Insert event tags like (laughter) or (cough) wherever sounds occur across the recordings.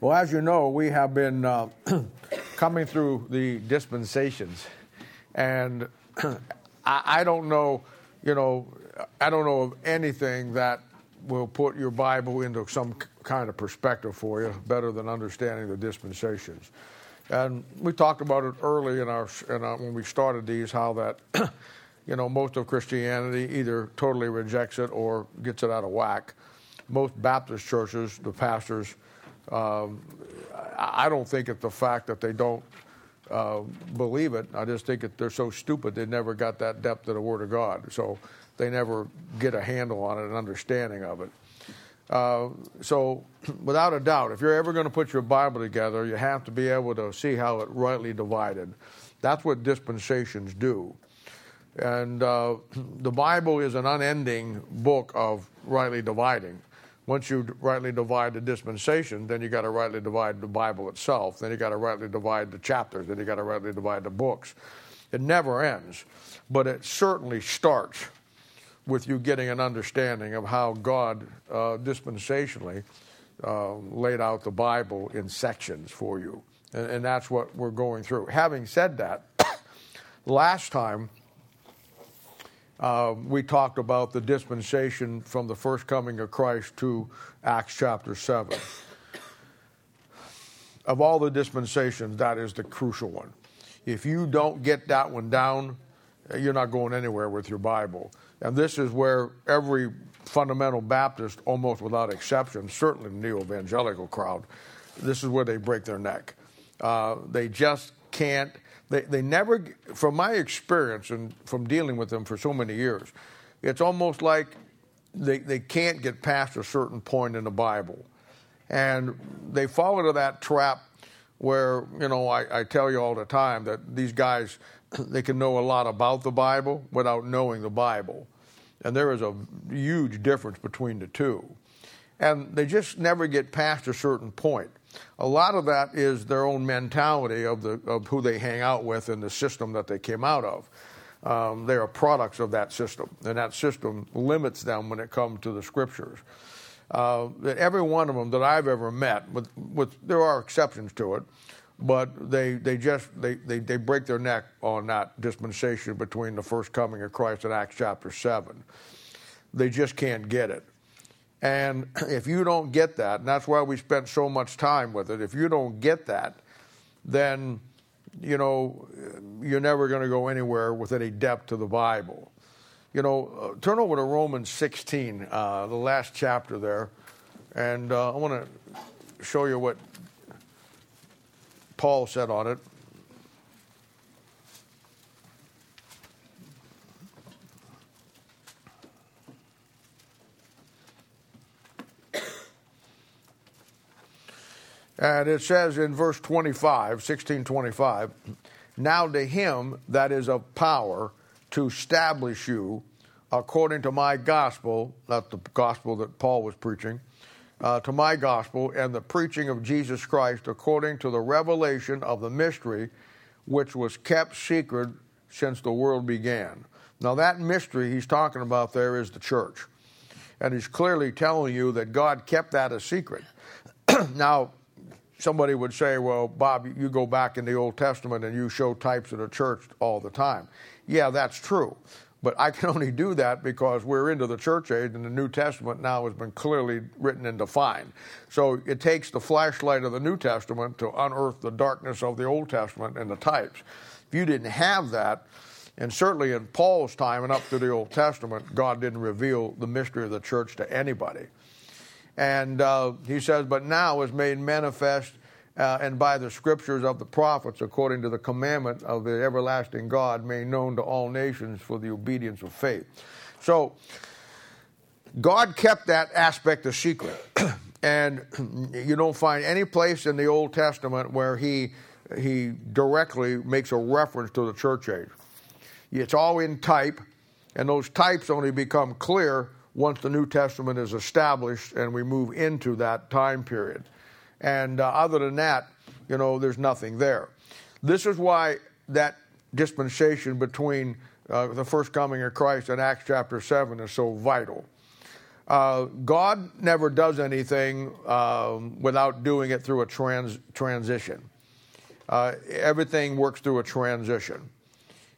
Well, as you know, we have been uh, (clears throat) coming through the dispensations, and (clears throat) I, I don't know, you know, I don't know of anything that will put your Bible into some kind of perspective for you better than understanding the dispensations. And we talked about it early in our, in our when we started these, how that, (clears throat) you know, most of Christianity either totally rejects it or gets it out of whack. Most Baptist churches, the pastors, um, I don't think it's the fact that they don't uh, believe it. I just think that they're so stupid they never got that depth of the Word of God. So they never get a handle on it, an understanding of it. Uh, so, (clears throat) without a doubt, if you're ever going to put your Bible together, you have to be able to see how it rightly divided. That's what dispensations do. And uh, (clears throat) the Bible is an unending book of rightly dividing. Once you rightly divide the dispensation, then you got to rightly divide the Bible itself. Then you got to rightly divide the chapters. Then you got to rightly divide the books. It never ends, but it certainly starts with you getting an understanding of how God uh, dispensationally uh, laid out the Bible in sections for you. And, and that's what we're going through. Having said that, (coughs) last time uh, we talked about the dispensation from the first coming of Christ to Acts chapter 7. Of all the dispensations, that is the crucial one. If you don't get that one down, you're not going anywhere with your Bible. And this is where every fundamental Baptist, almost without exception, certainly the neo evangelical crowd, this is where they break their neck. Uh, they just can't they, they never, from my experience and from dealing with them for so many years, it's almost like they, they can't get past a certain point in the Bible. And they fall into that trap where, you know, I, I tell you all the time that these guys, (clears throat) they can know a lot about the Bible without knowing the Bible. And there is a huge difference between the two. And they just never get past a certain point. A lot of that is their own mentality of, the, of who they hang out with and the system that they came out of. Um, they are products of that system, and that system limits them when it comes to the scriptures. Uh, every one of them that I've ever met, with, with there are exceptions to it, but they, they just they, they, they break their neck on that dispensation between the first coming of Christ and Acts chapter seven. They just can't get it. And (clears throat) if you don't get that, and that's why we spent so much time with it, if you don't get that, then, you know, you're never going to go anywhere with any depth to the Bible. You know, uh, turn over to Romans 16, uh, the last chapter there, and uh, I want to show you what Paul said on it. And it says in verse 25, 1625, now to him that is of power to establish you according to my gospel, not the gospel that Paul was preaching, uh, to my gospel and the preaching of Jesus Christ according to the revelation of the mystery which was kept secret since the world began. Now, that mystery he's talking about there is the church. And he's clearly telling you that God kept that a secret. (clears throat) now, somebody would say, well, Bob, you go back in the Old Testament and you show types of the church all the time. Yeah, that's true. But I can (laughs) only do that because we're into the church age and the New Testament now has been clearly written and defined. So it takes the flashlight of the New Testament to unearth the darkness of the Old Testament and the types. If you didn't have that, and certainly in Paul's time and up to the Old Testament, God didn't reveal the mystery of the church to anybody. And uh, he says, But now is made manifest uh, and by the scriptures of the prophets, according to the commandment of the everlasting God, made known to all nations for the obedience of faith. So, God kept that aspect a secret. (clears throat) and you don't find any place in the Old Testament where he, he directly makes a reference to the church age. It's all in type, and those types only become clear once the New Testament is established and we move into that time period. And uh, other than that, you know, there's nothing there. This is why that dispensation between uh, the first coming of Christ and Acts chapter 7 is so vital. uh, God never does anything um, without doing it through a trans- transition. Uh, everything works through a transition.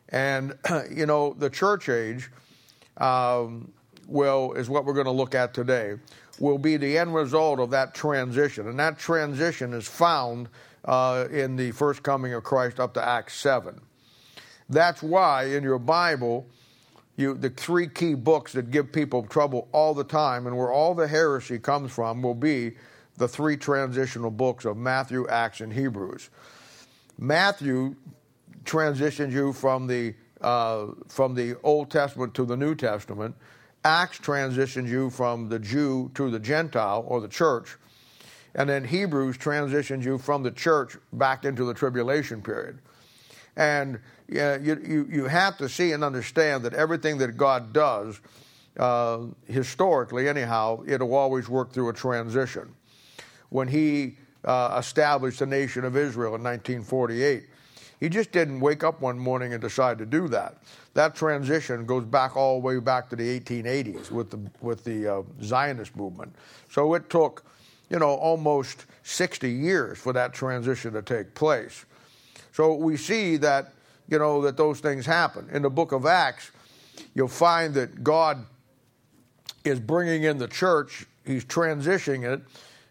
And, (clears throat) you know, the church age um, will, is what we're going to look at today, will be the end result of that transition. And that transition is found uh, in the first coming of Christ up to Acts 7. That's why in your Bible, you, the three key books that give people trouble all the time and where all the heresy comes from will be the three transitional books of Matthew, Acts, and Hebrews. Matthew transitions you from the uh, from the Old Testament to the New Testament. Acts transitions you from the Jew to the Gentile or the church. And then Hebrews transitions you from the church back into the tribulation period. And yeah, you, you, you have to see and understand that everything that God does, uh, historically anyhow, it'll always work through a transition. When he uh, established the nation of Israel in 1948, he just didn't wake up one morning and decide to do that. That transition goes back all the way back to the 1880s with the with the uh, Zionist movement. So it took, you know, almost 60 years for that transition to take place. So we see that you know, that those things happen. In the book of Acts, you'll find that God is bringing in the church, He's transitioning it,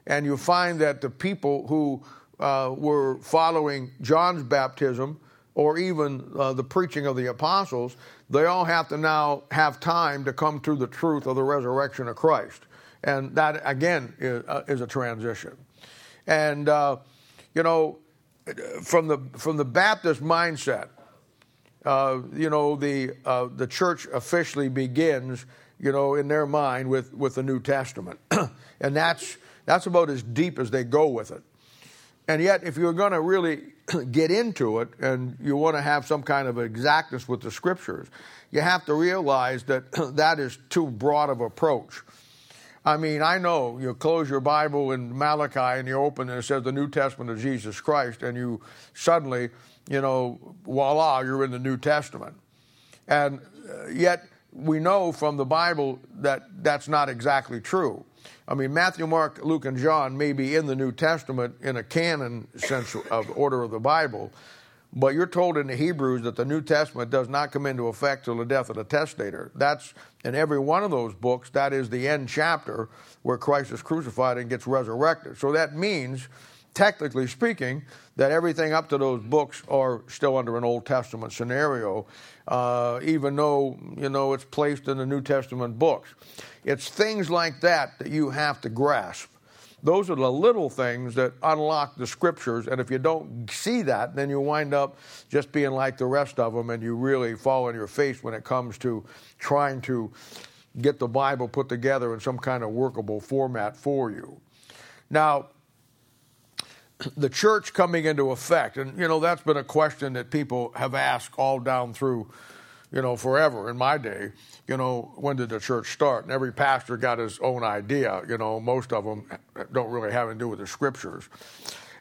and you find that the people who uh, were following John's baptism or even uh, the preaching of the apostles, they all have to now have time to come to the truth of the resurrection of Christ. And that, again, is, uh, is a transition. And, uh, you know, from the, from the Baptist mindset, uh, you know, the, uh, the church officially begins, you know, in their mind with, with the New Testament. (clears throat) and that's, that's about as deep as they go with it. And yet, if you're going to really (clears throat) get into it and you want to have some kind of exactness with the scriptures, you have to realize that (clears throat) that is too broad of approach. I mean, I know you close your Bible in Malachi and you open and it says the New Testament of Jesus Christ, and you suddenly you know, voila, you're in the New Testament. And uh, yet, we know from the Bible that that's not exactly true. I mean, Matthew, Mark, Luke, and John may be in the New Testament in a canon sense of order of the Bible, but you're told in the Hebrews that the New Testament does not come into effect till the death of the testator. That's in every one of those books, that is the end chapter where Christ is crucified and gets resurrected. So that means technically speaking, that everything up to those books are still under an Old Testament scenario, uh, even though you know it's placed in the New Testament books. It's things like that that you have to grasp. Those are the little things that unlock the scriptures, and if you don't see that, then you wind up just being like the rest of them, and you really fall on your face when it comes to trying to get the Bible put together in some kind of workable format for you. Now, the church coming into effect. And, you know, that's been a question that people have asked all down through, you know, forever in my day. You know, when did the church start? And every pastor got his own idea. You know, most of them don't really have to do with the scriptures.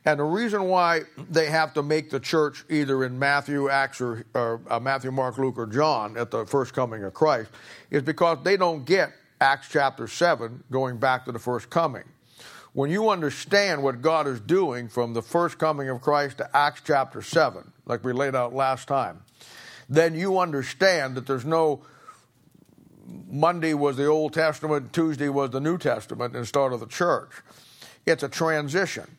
And the reason why they have to make the church either in Matthew, Acts, or, or uh, Matthew, Mark, Luke, or John at the first coming of Christ is because they don't get Acts chapter 7 going back to the first coming when you understand what God is doing from the first coming of Christ to Acts chapter 7, like we laid out last time, then you understand that there's no Monday was the Old Testament, Tuesday was the New Testament, and start of the church. It's a transition.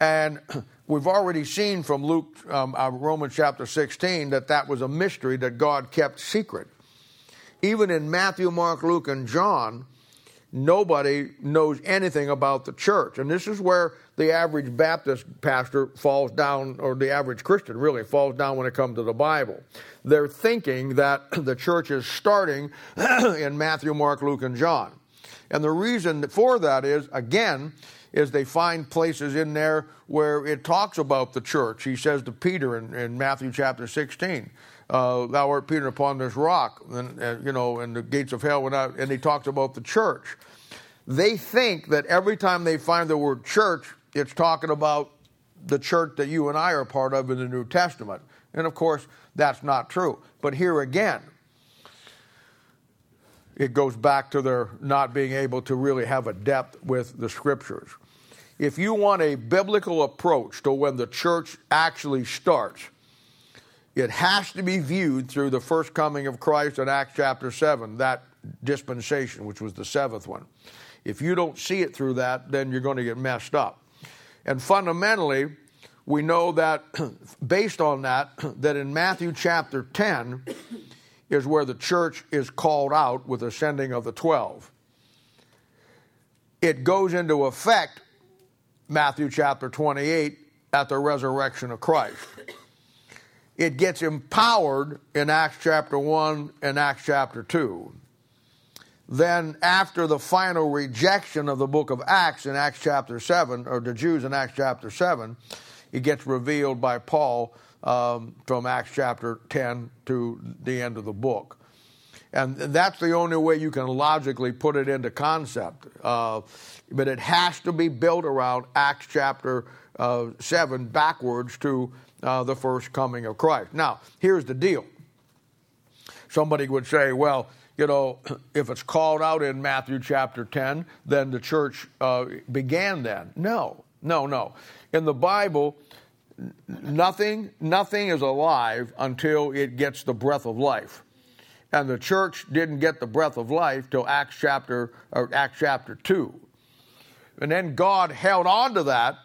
And (clears throat) we've already seen from Luke, um, uh, Romans chapter 16, that that was a mystery that God kept secret. Even in Matthew, Mark, Luke, and John, nobody knows anything about the church. And this is where the average Baptist pastor falls down, or the average Christian really falls down when it comes to the Bible. They're thinking that (clears throat) the church is starting (clears throat) in Matthew, Mark, Luke, and John. And the reason for that is, again, is they find places in there where it talks about the church. He says to Peter in, in Matthew chapter 16, uh, thou art Peter upon this rock, and, uh, you know, and the gates of hell went out, and he talks about the church. They think that every time they find the word church, it's talking about the church that you and I are part of in the New Testament. And of course, that's not true. But here again, it goes back to their not being able to really have a depth with the scriptures. If you want a biblical approach to when the church actually starts, it has to be viewed through the first coming of Christ in Acts chapter 7, that dispensation, which was the seventh one. If you don't see it through that, then you're going to get messed up. And fundamentally, we know that (clears throat) based on that, (clears throat) that in Matthew chapter 10 is where the church is called out with the sending of the 12. It goes into effect, Matthew chapter 28, at the resurrection of Christ. It gets empowered in Acts chapter 1 and Acts chapter 2. Then, after the final rejection of the book of Acts in Acts chapter 7, or the Jews in Acts chapter 7, it gets revealed by Paul um, from Acts chapter 10 to the end of the book. And that's the only way you can logically put it into concept. Uh, but it has to be built around Acts chapter uh, 7 backwards to uh, the first coming of Christ. Now, here's the deal. Somebody would say, well, you know, (clears throat) if it's called out in Matthew chapter 10, then the church uh, began then. No, no, no. In the Bible, nothing, nothing is alive until it gets the breath of life. And the church didn't get the breath of life till Acts chapter or Acts chapter two. And then God held on to that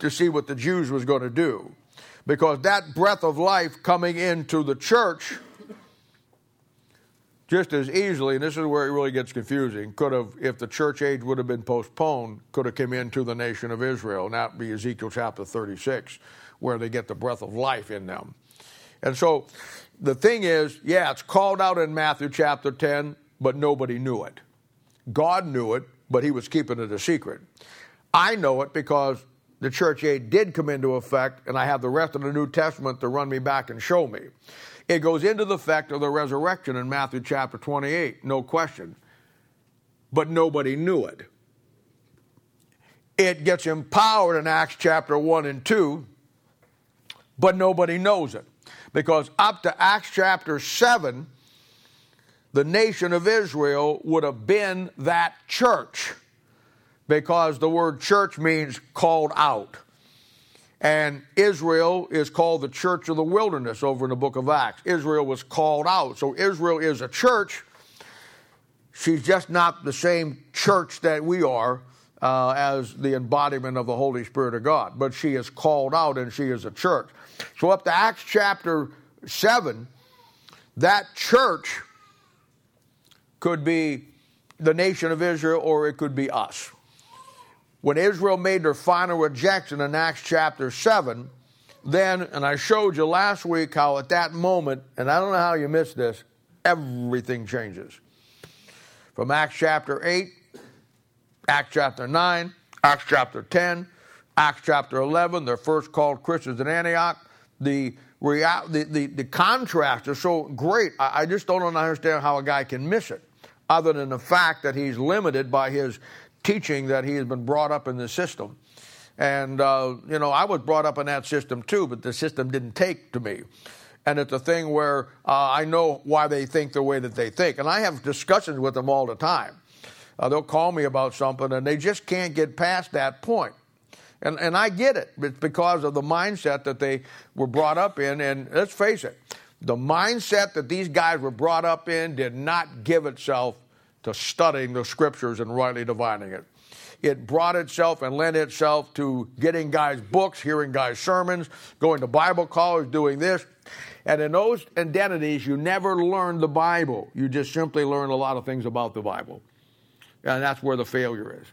to see what the Jews was going to do. Because that breath of life coming into the church just as easily, and this is where it really gets confusing, could have, if the church age would have been postponed, could have come into the nation of Israel, and that would be Ezekiel chapter 36, where they get the breath of life in them. And so the thing is, yeah, it's called out in Matthew chapter 10, but nobody knew it. God knew it, but he was keeping it a secret. I know it because the church age did come into effect, and I have the rest of the New Testament to run me back and show me. It goes into the fact of the resurrection in Matthew chapter 28, no question. But nobody knew it. It gets empowered in Acts chapter 1 and 2, but nobody knows it. Because up to Acts chapter 7, the nation of Israel would have been that church because the word church means called out. And Israel is called the church of the wilderness over in the book of Acts. Israel was called out. So Israel is a church. She's just not the same church that we are uh, as the embodiment of the Holy Spirit of God, but she is called out and she is a church. So up to Acts chapter 7, that church could be the nation of Israel or it could be us when Israel made their final rejection in Acts chapter 7, then, and I showed you last week how at that moment, and I don't know how you missed this, everything changes. From Acts chapter 8, Acts chapter 9, Acts chapter 10, Acts chapter 11, they're first called Christians in Antioch. The, real, the, the, the contrast is so great. I, I just don't understand how a guy can miss it, other than the fact that he's limited by his teaching that he has been brought up in the system. And, uh, you know, I was brought up in that system too, but the system didn't take to me. And it's a thing where uh, I know why they think the way that they think. And I have discussions with them all the time. Uh, they'll call me about something and they just can't get past that point. And, and I get it. It's because of the mindset that they were brought up in. And let's face it, the mindset that these guys were brought up in did not give itself to studying the scriptures and rightly dividing it. It brought itself and lent itself to getting guys' books, hearing guys' sermons, going to Bible college, doing this. And in those identities, you never learn the Bible. You just simply learn a lot of things about the Bible. And that's where the failure is.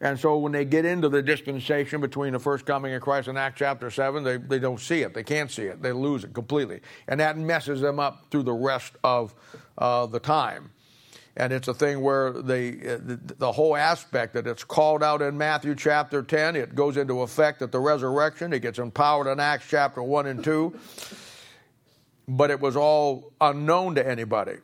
And so when they get into the dispensation between the first coming of Christ and Acts chapter 7, they, they don't see it. They can't see it. They lose it completely. And that messes them up through the rest of uh, the time and it's a thing where the, uh, the, the whole aspect that it's called out in Matthew chapter 10, it goes into effect at the resurrection, it gets empowered in Acts chapter 1 and 2, but it was all unknown to anybody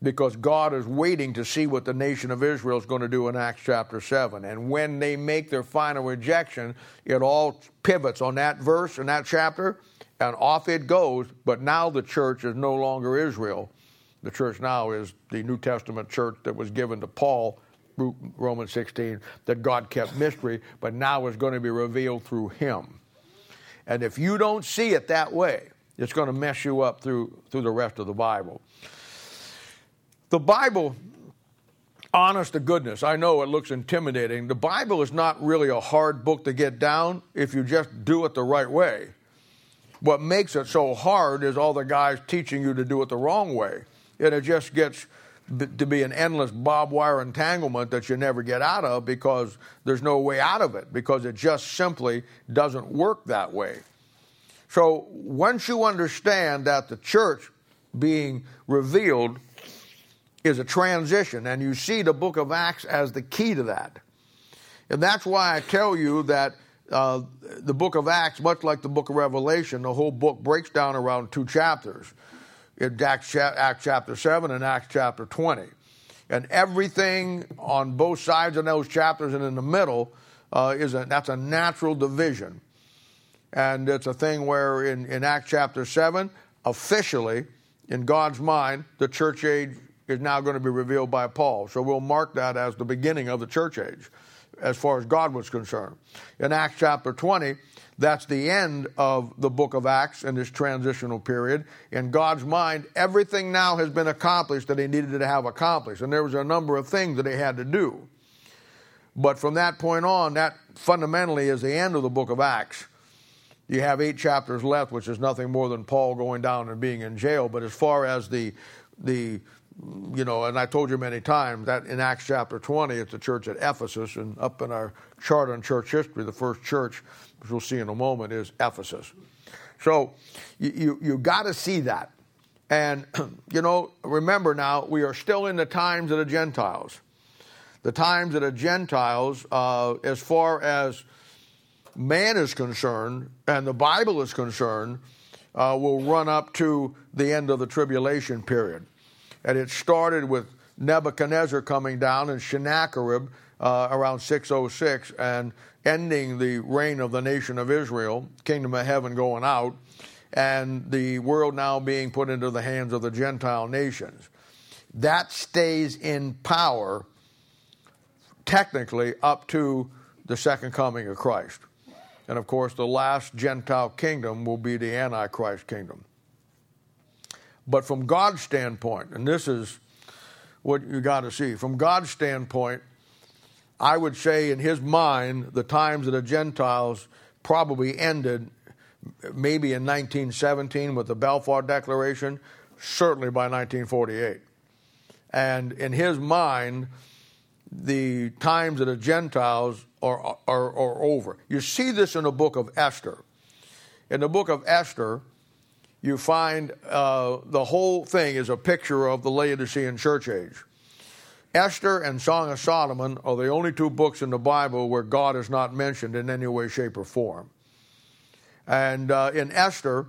because God is waiting to see what the nation of Israel is going to do in Acts chapter 7. And when they make their final rejection, it all pivots on that verse in that chapter, and off it goes. But now the church is no longer Israel The church now is the New Testament church that was given to Paul, Romans 16, that God kept mystery, but now is going to be revealed through him. And if you don't see it that way, it's going to mess you up through, through the rest of the Bible. The Bible, honest to goodness, I know it looks intimidating. The Bible is not really a hard book to get down if you just do it the right way. What makes it so hard is all the guys teaching you to do it the wrong way. And it just gets to be an endless barbed wire entanglement that you never get out of because there's no way out of it, because it just simply doesn't work that way. So once you understand that the church being revealed is a transition, and you see the book of Acts as the key to that. And that's why I tell you that uh, the book of Acts, much like the book of Revelation, the whole book breaks down around two chapters in Acts, chapter 7 and Acts chapter 20. And everything on both sides of those chapters and in the middle uh, is a, that's a natural division. And it's a thing where in, in Acts chapter 7, officially, in God's mind, the church age is now going to be revealed by Paul. So we'll mark that as the beginning of the church age, as far as God was concerned. In Acts chapter 20, that's the end of the book of Acts in this transitional period. In God's mind, everything now has been accomplished that He needed to have accomplished. And there was a number of things that He had to do. But from that point on, that fundamentally is the end of the book of Acts. You have eight chapters left, which is nothing more than Paul going down and being in jail. But as far as the the you know, and I told you many times that in Acts chapter 20, it's the church at Ephesus, and up in our chart on church history, the first church, which we'll see in a moment, is Ephesus. So you, you, you got to see that. And, (clears throat) you know, remember now, we are still in the times of the Gentiles. The times of the Gentiles, uh, as far as man is concerned and the Bible is concerned, uh, will run up to the end of the tribulation period. And it started with Nebuchadnezzar coming down and Sennacherib uh, around 606 and ending the reign of the nation of Israel, kingdom of heaven going out, and the world now being put into the hands of the Gentile nations. That stays in power technically up to the second coming of Christ. And of course, the last Gentile kingdom will be the Antichrist kingdom. But from God's standpoint, and this is what you got to see, from God's standpoint, I would say in his mind, the times of the Gentiles probably ended maybe in 1917 with the Balfour Declaration, certainly by 1948. And in his mind, the times of the Gentiles are, are, are over. You see this in the book of Esther. In the book of Esther, you find uh, the whole thing is a picture of the Laodicean church age. Esther and Song of Solomon are the only two books in the Bible where God is not mentioned in any way, shape, or form. And uh, in Esther,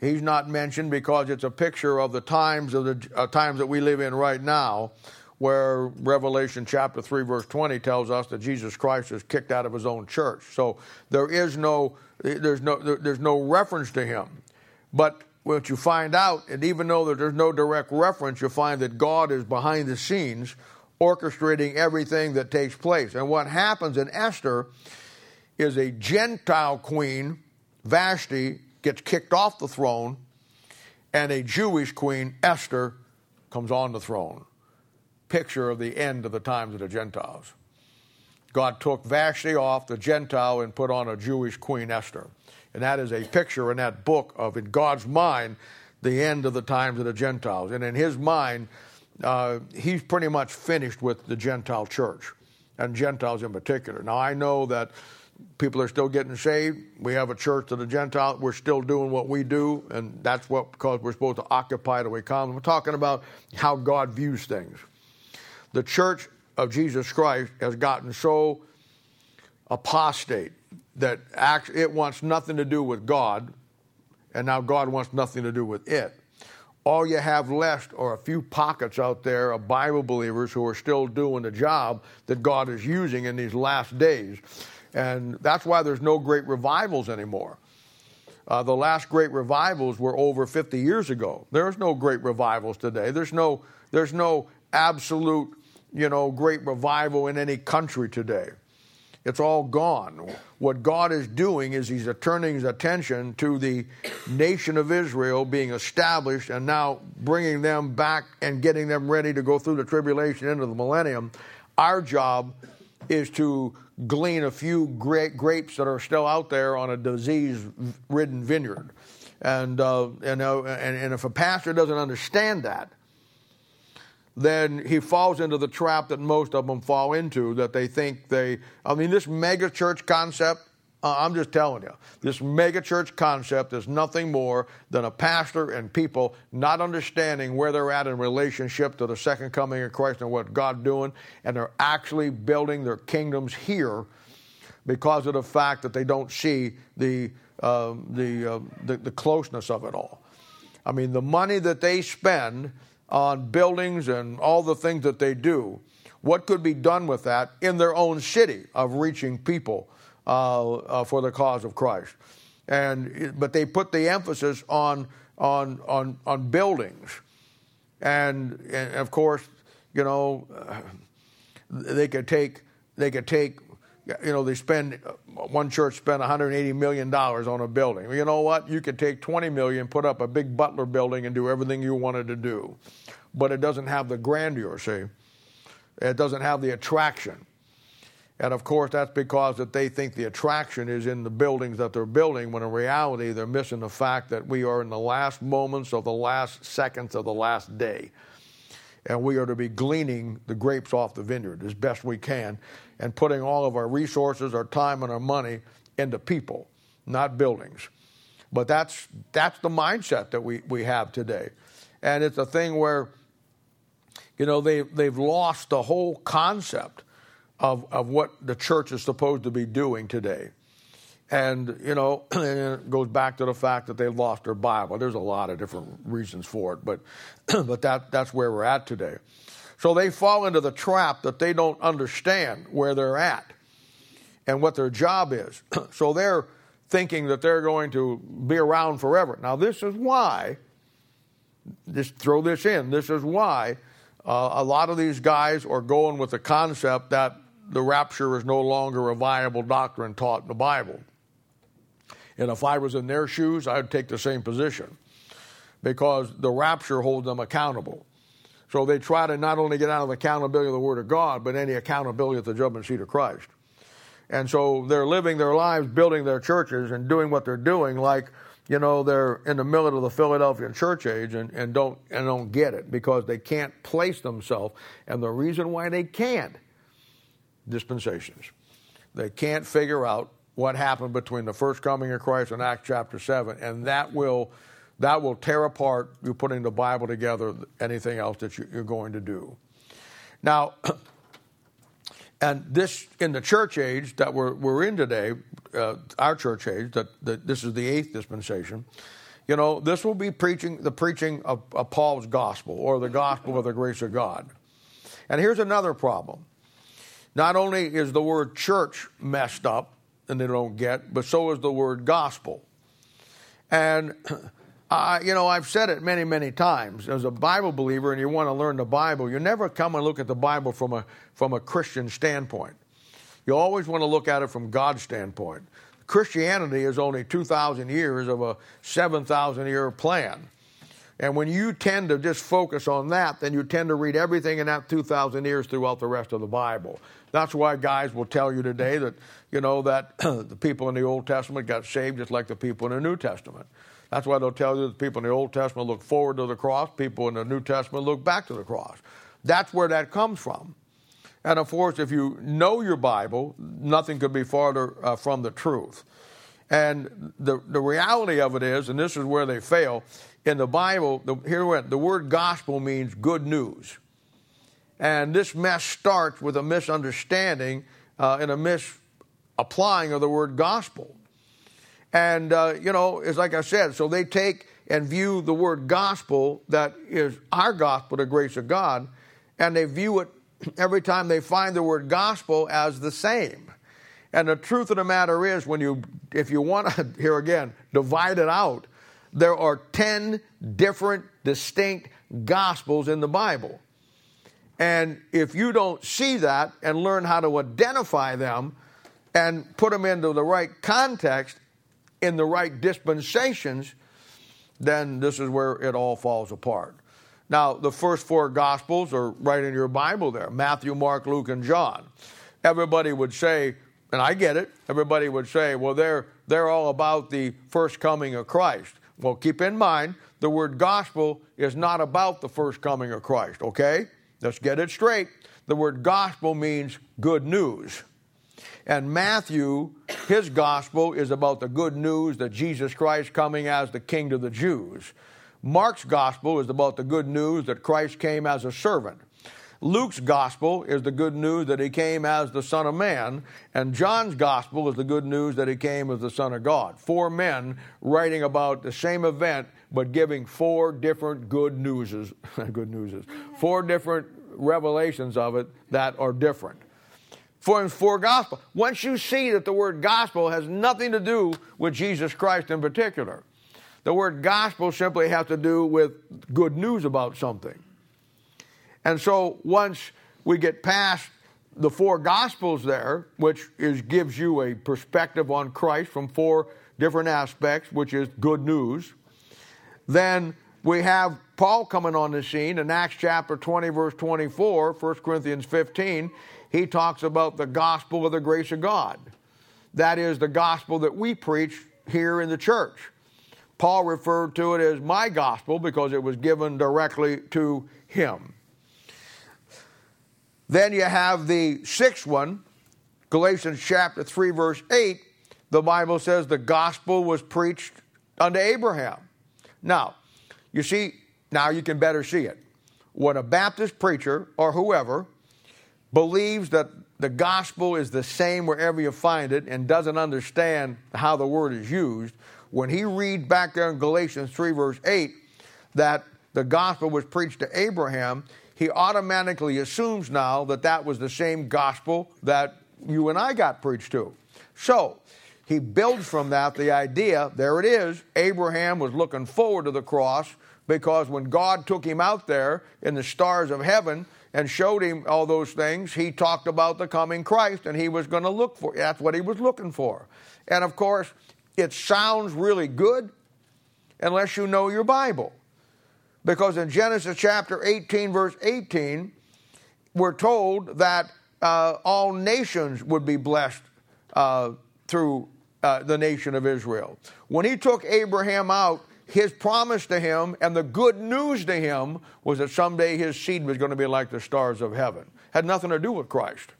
he's not mentioned because it's a picture of the times of the uh, times that we live in right now, where Revelation chapter 3 verse 20 tells us that Jesus Christ is kicked out of his own church. So there is no there's no there's no reference to him. But what you find out, and even though that there's no direct reference, you find that God is behind the scenes orchestrating everything that takes place. And what happens in Esther is a Gentile queen, Vashti, gets kicked off the throne, and a Jewish queen, Esther, comes on the throne. Picture of the end of the times of the Gentiles. God took Vashti off, the Gentile, and put on a Jewish queen, Esther. And that is a picture in that book of, in God's mind, the end of the times of the Gentiles. And in his mind, uh, he's pretty much finished with the Gentile church and Gentiles in particular. Now, I know that people are still getting saved. We have a church of the Gentile. We're still doing what we do, and that's what because we're supposed to occupy the way come. We're talking about how God views things. The church of Jesus Christ has gotten so apostate that it wants nothing to do with God, and now God wants nothing to do with it. All you have left are a few pockets out there of Bible believers who are still doing the job that God is using in these last days. And that's why there's no great revivals anymore. Uh, the last great revivals were over 50 years ago. There's no great revivals today. There's no, there's no absolute, you know, great revival in any country today. It's all gone. What God is doing is He's turning His attention to the nation of Israel being established and now bringing them back and getting them ready to go through the tribulation into the millennium. Our job is to glean a few great grapes that are still out there on a disease ridden vineyard. And, uh, you know, and, and if a pastor doesn't understand that, then he falls into the trap that most of them fall into that they think they i mean this mega church concept uh, i'm just telling you this mega church concept is nothing more than a pastor and people not understanding where they're at in relationship to the second coming of christ and what god's doing and they're actually building their kingdoms here because of the fact that they don't see the uh, the, uh, the the closeness of it all. I mean the money that they spend on buildings and all the things that they do, what could be done with that in their own city of reaching people uh, uh, for the cause of Christ? And but they put the emphasis on on on on buildings, and, and of course, you know, they could take they could take you know, they spend uh, one church spent 180 million dollars on a building. You know what? You could take 20 million, put up a big Butler building, and do everything you wanted to do, but it doesn't have the grandeur. See, it doesn't have the attraction. And of course, that's because that they think the attraction is in the buildings that they're building, when in reality they're missing the fact that we are in the last moments of the last seconds of the last day and we are to be gleaning the grapes off the vineyard as best we can and putting all of our resources, our time, and our money into people, not buildings. But that's, that's the mindset that we, we have today. And it's a thing where, you know, they, they've lost the whole concept of, of what the church is supposed to be doing today. And, you know, (clears throat) it goes back to the fact that they've lost their Bible. There's a lot of different reasons for it, but, (clears throat) but that, that's where we're at today. So they fall into the trap that they don't understand where they're at and what their job is. (clears throat) so they're thinking that they're going to be around forever. Now, this is why, just throw this in, this is why uh, a lot of these guys are going with the concept that the rapture is no longer a viable doctrine taught in the Bible. And if I was in their shoes, I'd take the same position because the rapture holds them accountable. So they try to not only get out of accountability of the Word of God, but any accountability at the judgment seat of Christ. And so they're living their lives, building their churches, and doing what they're doing like, you know, they're in the middle of the Philadelphian church age and, and don't and don't get it because they can't place themselves. And the reason why they can't, dispensations. They can't figure out what happened between the first coming of Christ and Acts chapter 7, and that will, that will tear apart you putting the Bible together, anything else that you, are going to do. Now, (clears throat) and this in the church age that we're, we're in today, uh, our church age, that, that this is the eighth dispensation, you know, this will be preaching the preaching of, of Paul's gospel or the gospel of the grace of God. And here's another problem. Not only is the word church messed up, and they don't get, but so is the word gospel. And (clears throat) I, you know, I've said it many, many times. As a Bible believer, and you want to learn the Bible, you never come and look at the Bible from a from a Christian standpoint. You always want to look at it from God's standpoint. Christianity is only two thousand years of a seven thousand year plan. And when you tend to just focus on that, then you tend to read everything in that 2,000 years throughout the rest of the Bible. That's why guys will tell you today that, you know, that (clears throat) the people in the Old Testament got saved just like the people in the New Testament. That's why they'll tell you that the people in the Old Testament look forward to the cross, people in the New Testament look back to the cross. That's where that comes from. And of course, if you know your Bible, nothing could be farther uh, from the truth. And the, the reality of it is, and this is where they fail, in the Bible, the, here went, the word gospel means good news. And this mess starts with a misunderstanding uh, and a misapplying of the word gospel. And, uh, you know, it's like I said, so they take and view the word gospel, that is our gospel, the grace of God, and they view it every time they find the word gospel as the same. And the truth of the matter is, when you, if you want to, (laughs) here again, divide it out, there are 10 different distinct gospels in the Bible. And if you don't see that and learn how to identify them and put them into the right context, in the right dispensations, then this is where it all falls apart. Now, the first four Gospels are right in your Bible there Matthew, Mark, Luke, and John. Everybody would say, and I get it, everybody would say, well, they're, they're all about the first coming of Christ. Well, keep in mind, the word gospel is not about the first coming of Christ, okay? Let's get it straight. The word gospel means good news. And Matthew, his gospel is about the good news that Jesus Christ coming as the king to the Jews. Mark's gospel is about the good news that Christ came as a servant. Luke's gospel is the good news that he came as the Son of Man, and John's gospel is the good news that he came as the Son of God. Four men writing about the same event, but giving four different good newses, (laughs) good newses, four different revelations of it that are different. For, for gospel. Once you see that the word gospel has nothing to do with Jesus Christ in particular, the word gospel simply has to do with good news about something. And so once we get past the four gospels there, which is, gives you a perspective on Christ from four different aspects, which is good news, then we have Paul coming on the scene in Acts chapter 20, verse 24, 1 Corinthians 15. He talks about the gospel of the grace of God. That is the gospel that we preach here in the church. Paul referred to it as my gospel because it was given directly to him. Then you have the sixth one, Galatians chapter 3, verse 8. The Bible says the gospel was preached unto Abraham. Now, you see, now you can better see it. When a Baptist preacher or whoever believes that the gospel is the same wherever you find it and doesn't understand how the word is used, when he reads back there in Galatians 3, verse 8, that the gospel was preached to Abraham, he automatically assumes now that that was the same gospel that you and I got preached to. So, he builds from that the idea there it is Abraham was looking forward to the cross because when God took him out there in the stars of heaven and showed him all those things, he talked about the coming Christ and he was going to look for that's what he was looking for. And of course, it sounds really good unless you know your Bible. Because in Genesis chapter 18, verse 18, we're told that uh, all nations would be blessed uh, through uh, the nation of Israel. When he took Abraham out, his promise to him and the good news to him was that someday his seed was going to be like the stars of heaven. Had nothing to do with Christ.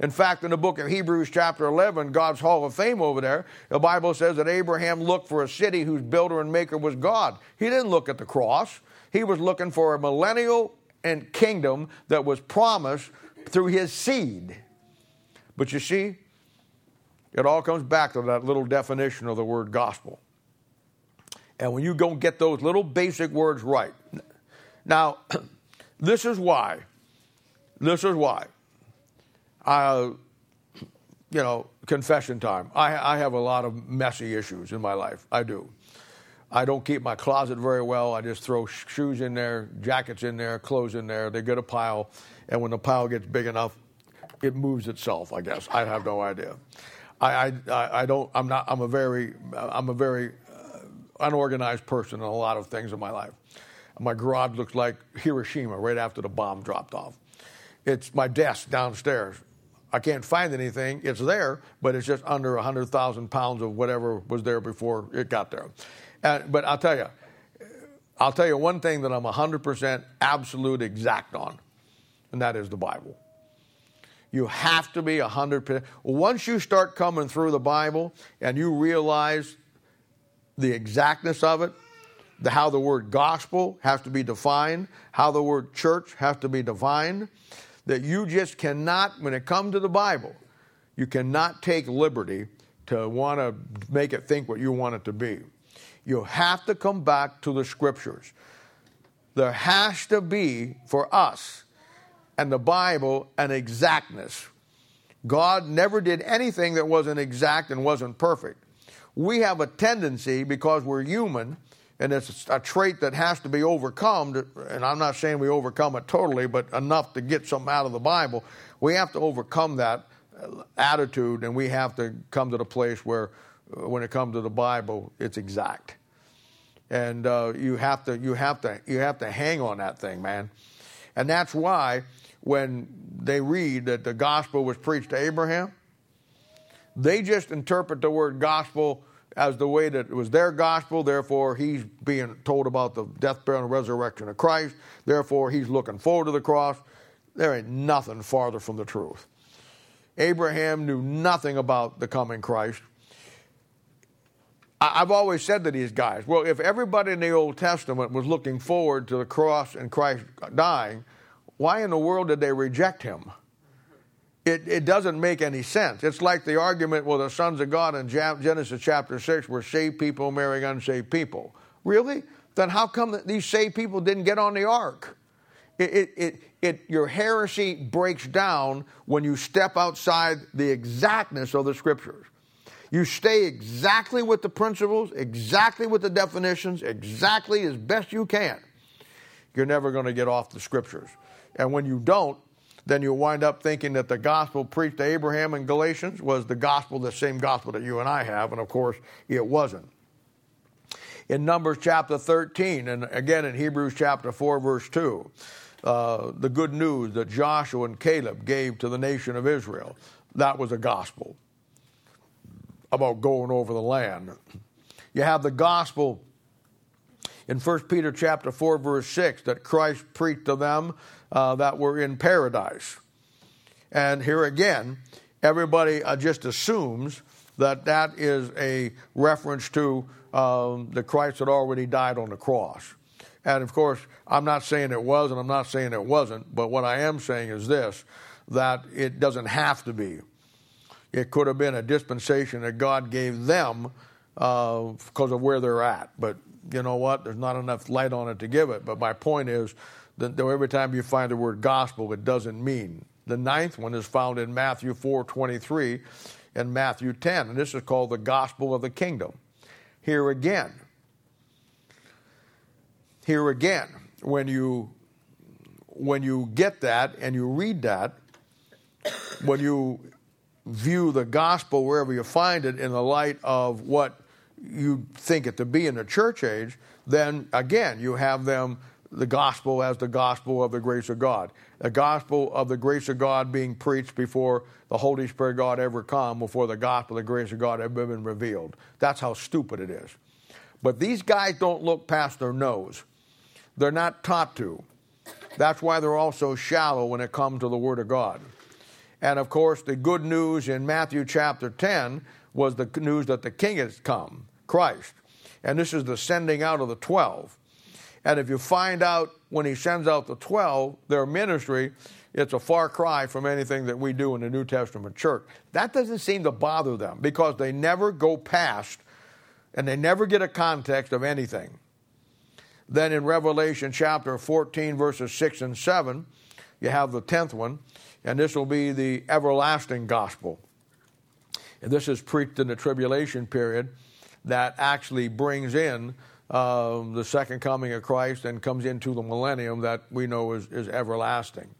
In fact, in the book of Hebrews, chapter 11, God's Hall of Fame over there, the Bible says that Abraham looked for a city whose builder and maker was God. He didn't look at the cross, he was looking for a millennial and kingdom that was promised through his seed. But you see, it all comes back to that little definition of the word gospel. And when you don't get those little basic words right, now, (clears throat) this is why. This is why. I, you know, confession time. I, I have a lot of messy issues in my life. I do. I don't keep my closet very well. I just throw shoes in there, jackets in there, clothes in there. They get a pile, and when the pile gets big enough, it moves itself. I guess I have no idea. I, I, I don't. I'm not. I'm a very. I'm a very uh, unorganized person in a lot of things in my life. My garage looks like Hiroshima right after the bomb dropped off. It's my desk downstairs. I can't find anything. It's there, but it's just under 100,000 pounds of whatever was there before it got there. And, but I'll tell you, I'll tell you one thing that I'm 100% absolute exact on, and that is the Bible. You have to be 100%. Once you start coming through the Bible and you realize the exactness of it, the, how the word gospel has to be defined, how the word church has to be defined, that you just cannot, when it comes to the Bible, you cannot take liberty to want to make it think what you want it to be. You have to come back to the scriptures. There has to be, for us and the Bible, an exactness. God never did anything that wasn't exact and wasn't perfect. We have a tendency, because we're human, and it's a trait that has to be overcome, and I'm not saying we overcome it totally, but enough to get something out of the Bible. We have to overcome that attitude, and we have to come to the place where, uh, when it comes to the Bible, it's exact. And uh, you have to, you have to, you have to hang on that thing, man. And that's why when they read that the gospel was preached to Abraham, they just interpret the word gospel as the way that it was their gospel. Therefore, he's being told about the death, burial, and resurrection of Christ. Therefore, he's looking forward to the cross. There ain't nothing farther from the truth. Abraham knew nothing about the coming Christ. I've always said to these guys, well, if everybody in the Old Testament was looking forward to the cross and Christ dying, why in the world did they reject him? It, it doesn't make any sense. It's like the argument, well, the sons of God in Genesis chapter 6 were saved people marrying unsaved people. Really? Then how come these saved people didn't get on the ark? It, it, it, it, your heresy breaks down when you step outside the exactness of the scriptures. You stay exactly with the principles, exactly with the definitions, exactly as best you can. You're never going to get off the scriptures. And when you don't, then you'll wind up thinking that the gospel preached to Abraham in Galatians was the gospel, the same gospel that you and I have, and of course it wasn't. In Numbers chapter 13, and again in Hebrews chapter 4, verse 2, uh, the good news that Joshua and Caleb gave to the nation of Israel, that was a gospel about going over the land. You have the gospel in 1 Peter chapter 4 verse 6 that Christ preached to them uh, that were in paradise. And here again, everybody uh, just assumes that that is a reference to um, the Christ that already died on the cross. And of course, I'm not saying it was and I'm not saying it wasn't, but what I am saying is this that it doesn't have to be. It could have been a dispensation that God gave them uh, because of where they're at. But you know what? There's not enough light on it to give it. But my point is that every time you find the word gospel, it doesn't mean. The ninth one is found in Matthew 4 23 and Matthew 10, and this is called the gospel of the kingdom. Here again, here again, when you when you get that and you read that, when you view the gospel wherever you find it in the light of what you think it to be in the church age, then again, you have them the gospel as the gospel of the grace of God. The gospel of the grace of God being preached before the Holy Spirit of God ever come, before the gospel of the grace of God ever been revealed. That's how stupid it is. But these guys don't look past their nose. They're not taught to. That's why they're all so shallow when it comes to the Word of God. And of course, the good news in Matthew chapter 10 was the news that the King has come. Christ. And this is the sending out of the 12. And if you find out when he sends out the 12, their ministry, it's a far cry from anything that we do in the New Testament church. That doesn't seem to bother them because they never go past and they never get a context of anything. Then in Revelation chapter 14, verses 6 and 7, you have the 10th one, and this will be the everlasting gospel. And this is preached in the tribulation period that actually brings in um, the second coming of Christ and comes into the millennium that we know is, is everlasting.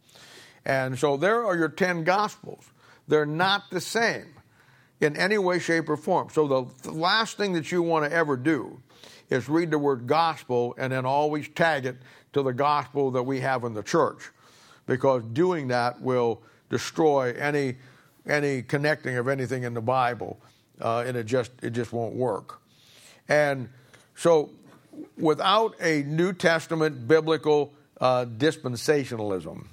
And so there are your 10 gospels. They're not the same in any way, shape, or form. So the, the last thing that you want to ever do is read the word gospel and then always tag it to the gospel that we have in the church because doing that will destroy any any connecting of anything in the Bible uh, and it just it just won't work. And so, without a New Testament biblical uh, dispensationalism,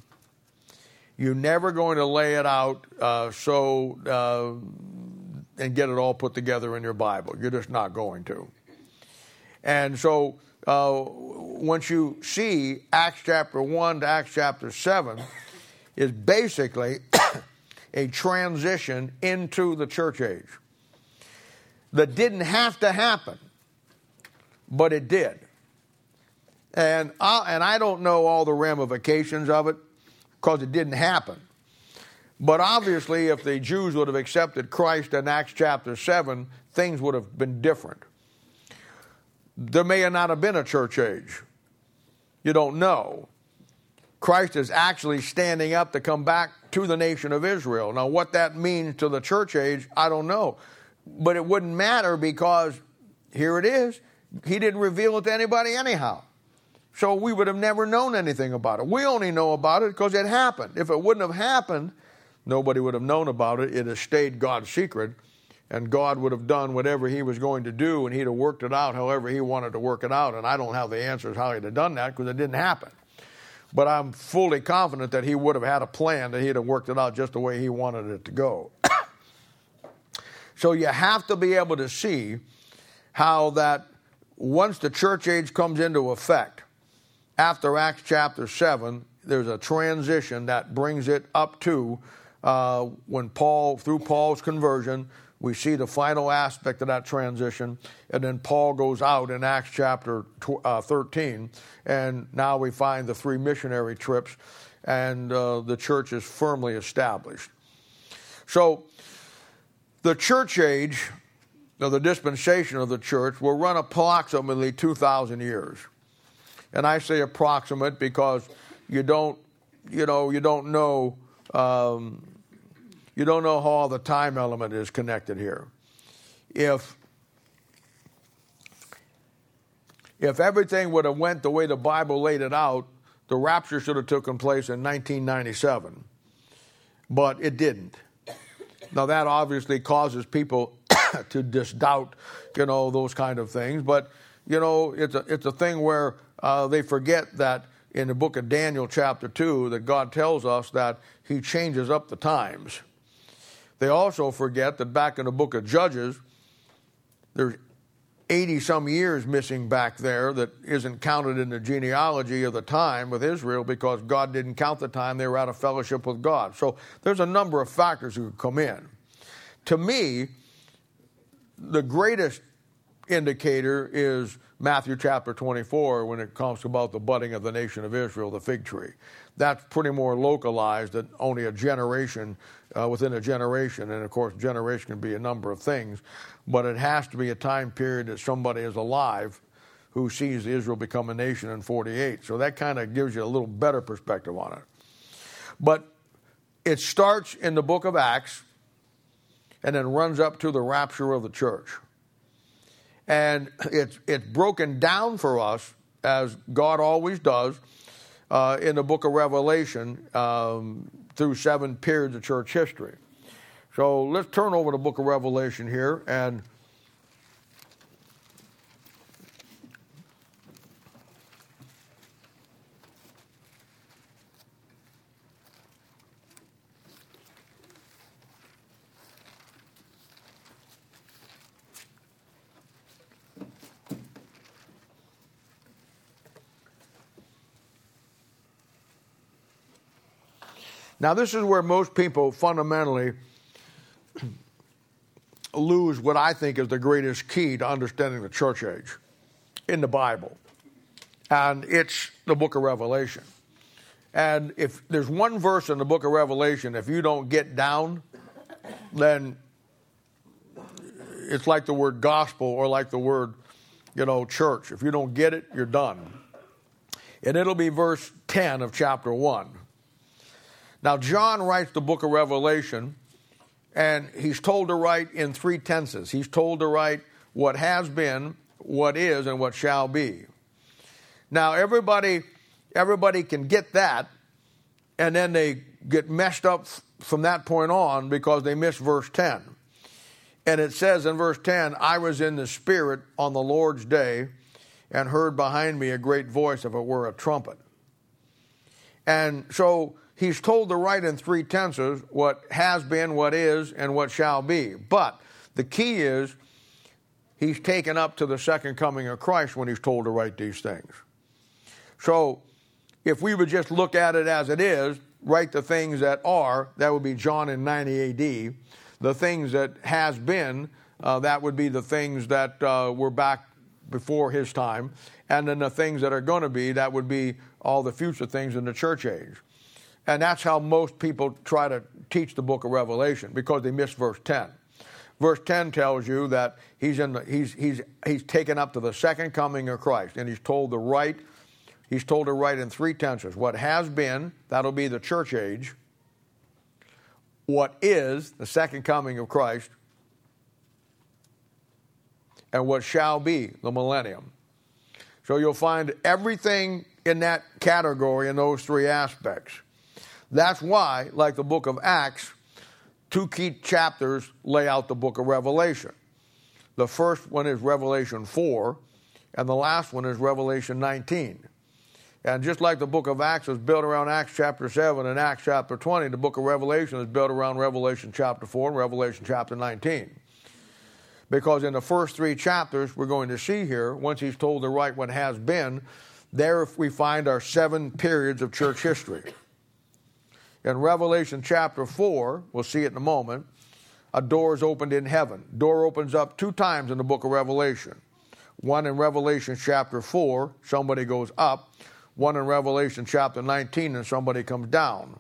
you're never going to lay it out uh, so uh, and get it all put together in your Bible. You're just not going to. And so, uh, once you see Acts chapter 1 to Acts chapter 7, is basically (coughs) a transition into the church age that didn't have to happen, but it did. And I, and I don't know all the ramifications of it because it didn't happen. But obviously, if the Jews would have accepted Christ in Acts chapter 7, things would have been different. There may not have been a church age. You don't know. Christ is actually standing up to come back to the nation of Israel. Now, what that means to the church age, I don't know. But it wouldn't matter because here it is. He didn't reveal it to anybody anyhow. So we would have never known anything about it. We only know about it because it happened. If it wouldn't have happened, Nobody would have known about it. It has stayed God's secret, and God would have done whatever He was going to do, and He'd have worked it out however He wanted to work it out. And I don't have the answers how He'd have done that because it didn't happen. But I'm fully confident that He would have had a plan, that He'd have worked it out just the way He wanted it to go. (coughs) so you have to be able to see how that once the church age comes into effect, after Acts chapter 7, there's a transition that brings it up to uh, when Paul, through Paul's conversion, we see the final aspect of that transition. And then Paul goes out in Acts chapter tw- uh, 13, and now we find the three missionary trips, and uh, the church is firmly established. So, the church age, the dispensation of the church, will run approximately 2,000 years. And I say approximate because you don't, you know, you don't know um, you don't know how the time element is connected here. If if everything would have went the way the Bible laid it out, the rapture should have taken place in 1997. But it didn't. Now that obviously causes people (coughs) to disdoubt, you know, those kind of things. But you know, it's a it's a thing where uh, they forget that in the book of Daniel, chapter 2, that God tells us that He changes up the times. They also forget that back in the book of Judges, there's 80 some years missing back there that isn't counted in the genealogy of the time with Israel because God didn't count the time they were out of fellowship with God. So there's a number of factors who come in. To me, the greatest indicator is Matthew chapter 24 when it comes to about the budding of the nation of Israel, the fig tree. That's pretty more localized that only a generation, uh, within a generation, and of course, generation can be a number of things, but it has to be a time period that somebody is alive who sees Israel become a nation in 48. So that kind of gives you a little better perspective on it. But it starts in the book of Acts and then runs up to the rapture of the church. And it's, it's broken down for us, as God always does, uh, in the book of Revelation um, through seven periods of church history. So let's turn over to the book of Revelation here and Now, this is where most people fundamentally (clears throat) lose what I think is the greatest key to understanding the church age in the Bible. And it's the book of Revelation. And if there's one verse in the book of Revelation, if you don't get down, then it's like the word gospel or like the word, you know, church. If you don't get it, you're done. And it'll be verse 10 of chapter 1. Now, John writes the book of Revelation, and he's told to write in three tenses. He's told to write what has been, what is, and what shall be. Now, everybody, everybody can get that, and then they get messed up from that point on because they miss verse 10. And it says in verse 10, I was in the Spirit on the Lord's day and heard behind me a great voice, if it were a trumpet. And so he's told to write in three tenses what has been, what is, and what shall be. But the key is he's taken up to the second coming of Christ when he's told to write these things. So if we would just look at it as it is, write the things that are, that would be John in 90 AD. The things that has been, uh, that would be the things that uh, were back before his time. And then the things that are going to be, that would be all the future things in the church age. And that's how most people try to teach the book of Revelation because they miss verse 10. Verse 10 tells you that he's, in the, he's, he's, he's taken up to the second coming of Christ and he's told the right, he's told to write in three tenses. What has been, that'll be the church age. What is, the second coming of Christ. And what shall be, the millennium. So you'll find everything in that category in those three aspects. That's why, like the book of Acts, two key chapters lay out the book of Revelation. The first one is Revelation 4, and the last one is Revelation 19. And just like the book of Acts is built around Acts chapter 7 and Acts chapter 20, the book of Revelation is built around Revelation chapter 4 and Revelation chapter 19. Because in the first three chapters, we're going to see here, once he's told to write what has been, there we find our seven periods of church history. In Revelation chapter 4, we'll see it in a moment, a door is opened in heaven. Door opens up two times in the book of Revelation. One in Revelation chapter 4, somebody goes up. One in Revelation chapter 19, and somebody comes down.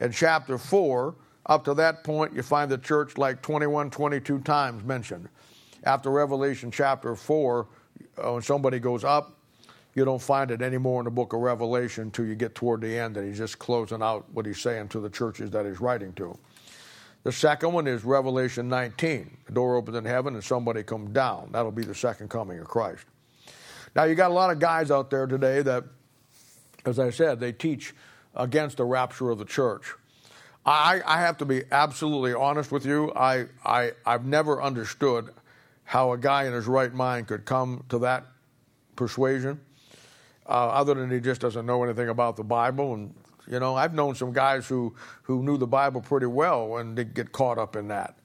In chapter 4, up to that point, you find the church like 21, 22 times mentioned. After Revelation chapter 4, uh, when somebody goes up, you don't find it anymore in the book of Revelation until you get toward the end, and he's just closing out what he's saying to the churches that he's writing to. The second one is Revelation 19. The door opens in heaven and somebody comes down. That'll be the second coming of Christ. Now, you got a lot of guys out there today that, as I said, they teach against the rapture of the church. I, I have to be absolutely honest with you. I, I, I've never understood how a guy in his right mind could come to that persuasion uh, other than he just doesn't know anything about the Bible. And you know, I've known some guys who who knew the Bible pretty well and they get caught up in that.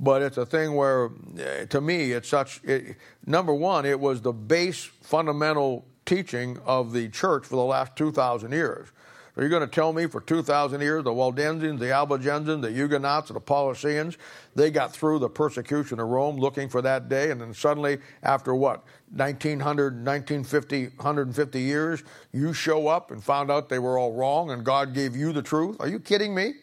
But it's a thing where, eh, to me, it's such. It, number one, it was the base fundamental teaching of the church for the last two thousand years. Are you going to tell me for 2,000 years the Waldensians, the Albigensians, the Huguenots, the Paulicians, they got through the persecution of Rome looking for that day, and then suddenly, after what, 1900, 1950, 150 years, you show up and found out they were all wrong and God gave you the truth? Are you kidding me?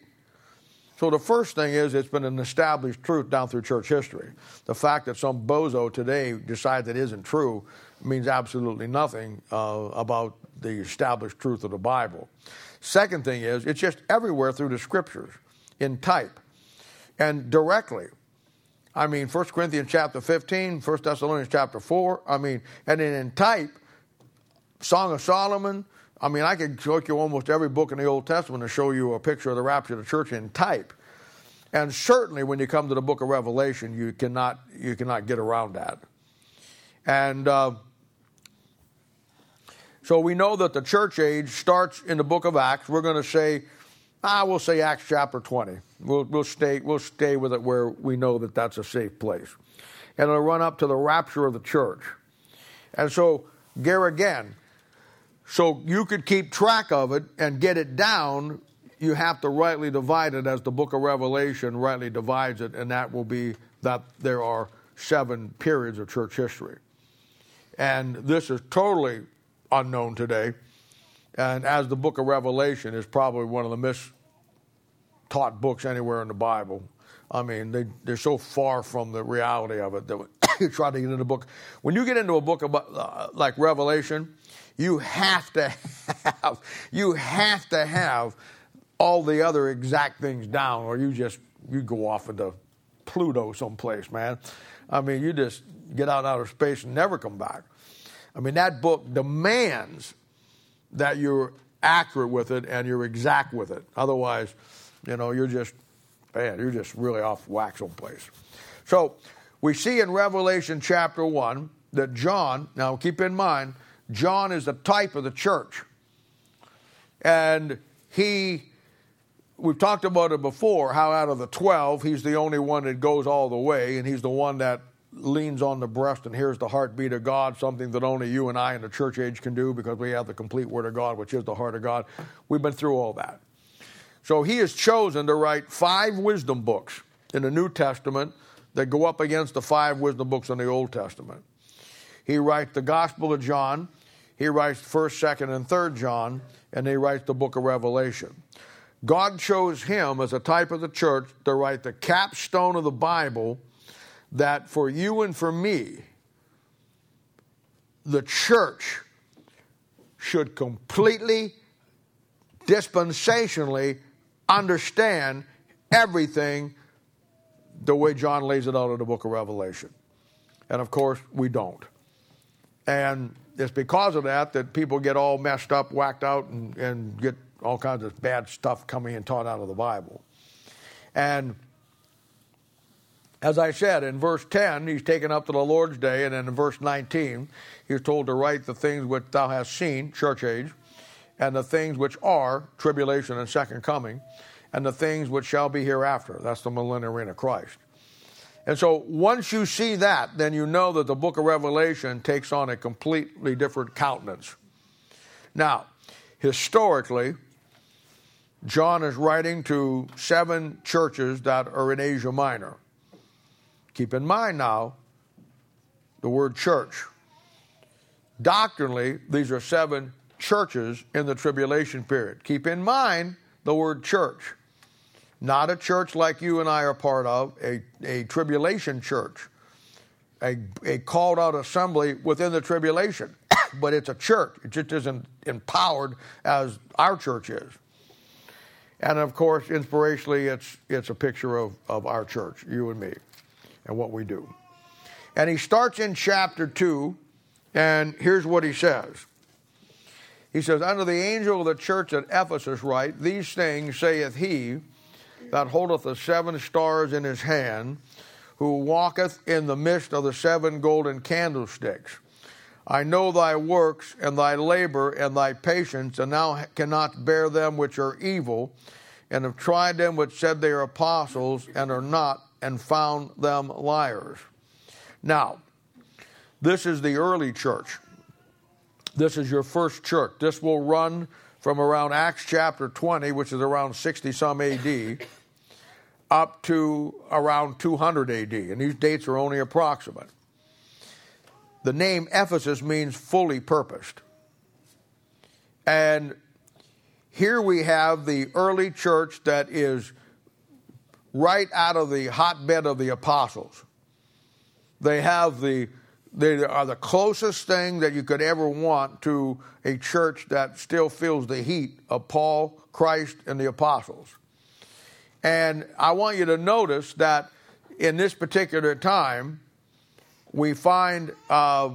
So the first thing is it's been an established truth down through church history. The fact that some bozo today decides it isn't true means absolutely nothing uh, about the established truth of the Bible. Second thing is, it's just everywhere through the scriptures in type and directly. I mean, 1 Corinthians chapter 15, 1 Thessalonians chapter 4, I mean, and then in type, Song of Solomon. I mean, I could show you almost every book in the Old Testament to show you a picture of the rapture of the church in type. And certainly when you come to the book of Revelation, you cannot, you cannot get around that. And uh, so we know that the church age starts in the book of Acts. We're going to say, ah, we'll say Acts chapter 20. We'll, we'll, stay, we'll stay with it where we know that that's a safe place. And it'll run up to the rapture of the church. And so, here again, so you could keep track of it and get it down, you have to rightly divide it as the book of Revelation rightly divides it, and that will be that there are seven periods of church history. And this is totally unknown today. And as the book of Revelation is probably one of the mistaught books anywhere in the Bible. I mean, they, they're so far from the reality of it that you (coughs) try to get into a book. When you get into a book about, uh, like Revelation, you have to have you have to have all the other exact things down, or you just you go off into Pluto someplace, man. I mean, you just get out outer space and never come back. I mean, that book demands that you're accurate with it and you're exact with it. Otherwise, you know, you're just, man, you're just really off wax whack someplace. So we see in Revelation chapter 1 that John, now keep in mind, John is the type of the church. And he, we've talked about it before, how out of the 12, he's the only one that goes all the way, and he's the one that leans on the breast and hears the heartbeat of God, something that only you and I in the church age can do because we have the complete Word of God, which is the heart of God. We've been through all that. So he has chosen to write five wisdom books in the New Testament that go up against the five wisdom books in the Old Testament. He writes the Gospel of John, he writes 1st, 2nd, and 3rd John, and he writes the book of Revelation. God chose him as a type of the church to write the capstone of the Bible that for you and for me, the church should completely, dispensationally understand everything the way John lays it out in the book of Revelation. And of course, we don't. And it's because of that that people get all messed up, whacked out, and, and get all kinds of bad stuff coming and taught out of the Bible. And as I said, in verse 10, he's taken up to the Lord's day, and then in verse 19, he's told to write the things which thou hast seen, church age, and the things which are, tribulation and second coming, and the things which shall be hereafter. That's the millennial reign of Christ. And so once you see that, then you know that the book of Revelation takes on a completely different countenance. Now, historically, John is writing to seven churches that are in Asia Minor. Keep in mind now the word church. Doctrinally, these are seven churches in the tribulation period. Keep in mind the word church. Not a church like you and I are part of, a, a tribulation church, a, a called out assembly within the tribulation. (coughs) but it's a church. It just isn't empowered as our church is. And of course, inspirationally, it's, it's a picture of, of our church, you and me, and what we do. And he starts in chapter 2, and here's what he says. He says, Unto the angel of the church at Ephesus write, These things saith he that holdeth the seven stars in his hand, who walketh in the midst of the seven golden candlesticks. I know thy works and thy labor and thy patience, and thou cannot bear them which are evil, and have tried them which said they are apostles and are not, and found them liars. Now, this is the early church. This is your first church. This will run from around Acts chapter 20, which is around 60 some AD, up to around 200 AD. And these dates are only approximate. The name Ephesus means fully purposed. And here we have the early church that is right out of the hotbed of the apostles. They have the they are the closest thing that you could ever want to a church that still feels the heat of Paul, Christ, and the apostles. And I want you to notice that in this particular time, we find uh,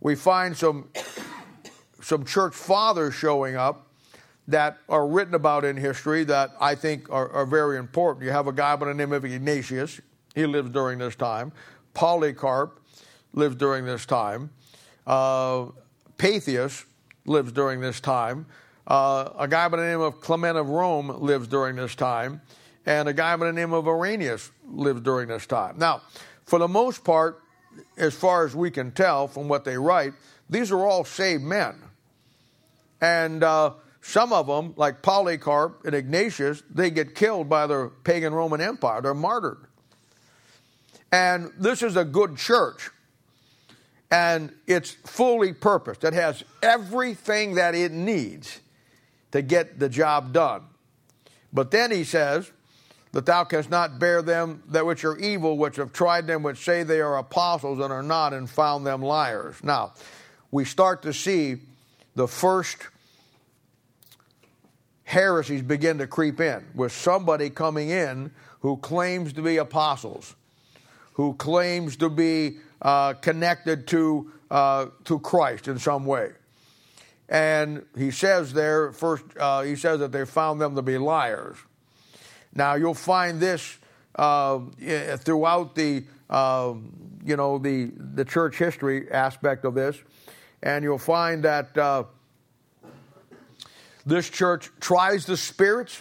we find some (coughs) some church fathers showing up that are written about in history that I think are, are very important. You have a guy by the name of Ignatius; he lives during this time. Polycarp lives during this time. Uh, Papias lives during this time. Uh, a guy by the name of Clement of Rome lives during this time. And a guy by the name of Irenaeus lives during this time. Now, for the most part, as far as we can tell from what they write, these are all saved men. And uh, some of them, like Polycarp and Ignatius, they get killed by the pagan Roman Empire. They're martyred. And this is a good church. And it's fully purposed. It has everything that it needs to get the job done. But then he says, that thou canst not bear them that which are evil, which have tried them, which say they are apostles and are not, and found them liars. Now, we start to see the first heresies begin to creep in with somebody coming in who claims to be apostles, who claims to be uh, connected to, uh, to Christ in some way. And he says there, first, uh, he says that they found them to be liars. Now you'll find this uh, throughout the uh, you know the the church history aspect of this, and you'll find that uh, this church tries the spirits.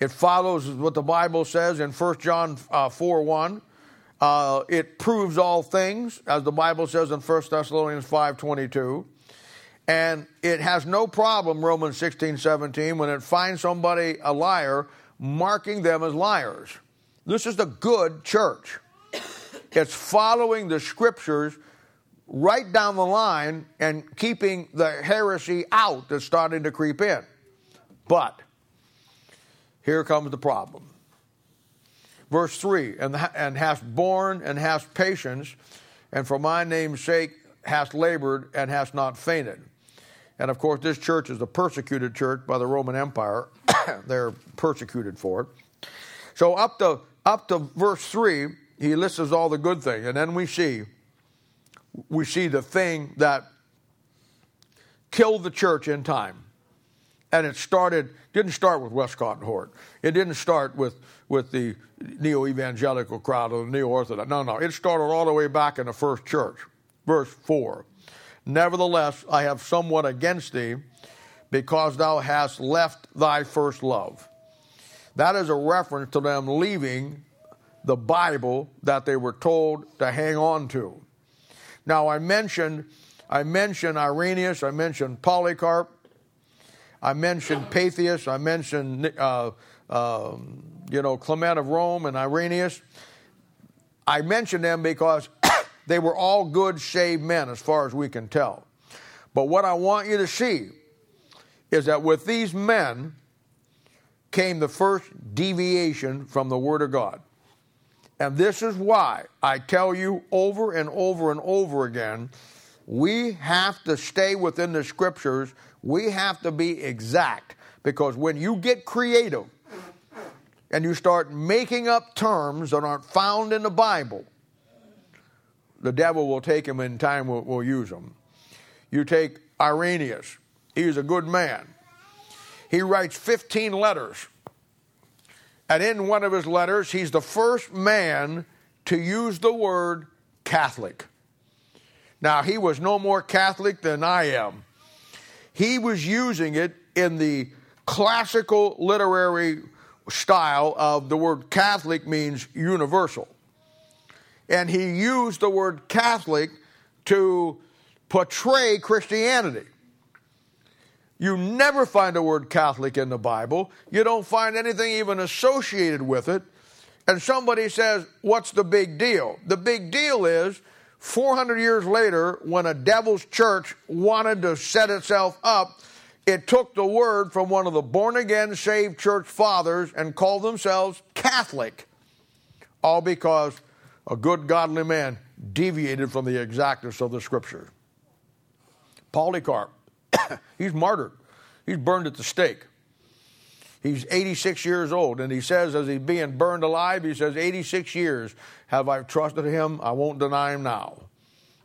It follows what the Bible says in 1 John uh, 4 1. Uh, it proves all things, as the Bible says in 1 Thessalonians 5 22. And it has no problem, Romans 16 17, when it finds somebody a liar marking them as liars. This is the good church. It's following the scriptures right down the line and keeping the heresy out that's starting to creep in. But here comes the problem. Verse 3 and, and hast borne and hast patience, and for my name's sake hast labored and hast not fainted. And of course, this church is a persecuted church by the Roman Empire. (coughs) They're persecuted for it. So up to up to verse three, he lists all the good things, and then we see we see the thing that killed the church in time. And it started didn't start with Westcott and Hort. It didn't start with with the neo evangelical crowd or the neo orthodox. No, no. It started all the way back in the first church. Verse 4. Nevertheless, I have somewhat against thee, because thou hast left thy first love. That is a reference to them leaving the Bible that they were told to hang on to. Now, I mentioned, I mentioned Irenaeus, I mentioned Polycarp, I mentioned Patheus, I mentioned, uh, uh, you know, Clement of Rome and Irenaeus. I mentioned them because (coughs) they were all good, saved men, as far as we can tell. But what I want you to see is that with these men came the first deviation from the Word of God. And this is why I tell you over and over and over again we have to stay within the Scriptures, we have to be exact. Because when you get creative and you start making up terms that aren't found in the Bible, the devil will take him in time will, will use them. You take Irenaeus, he's a good man. He writes 15 letters. And in one of his letters, he's the first man to use the word Catholic. Now, he was no more Catholic than I am. He was using it in the classical literary style of the word Catholic means universal and he used the word Catholic to portray Christianity. You never find the word Catholic in the Bible. You don't find anything even associated with it. And somebody says, What's the big deal? The big deal is 400 years later, when a devil's church wanted to set itself up, it took the word from one of the born again saved church fathers and called themselves Catholic. All because a good, godly man deviated from the exactness of the scripture. Polycarp, (coughs) he's martyred, he's burned at the stake. He's 86 years old, and he says, as he's being burned alive, he says, 86 years have I trusted him, I won't deny him now.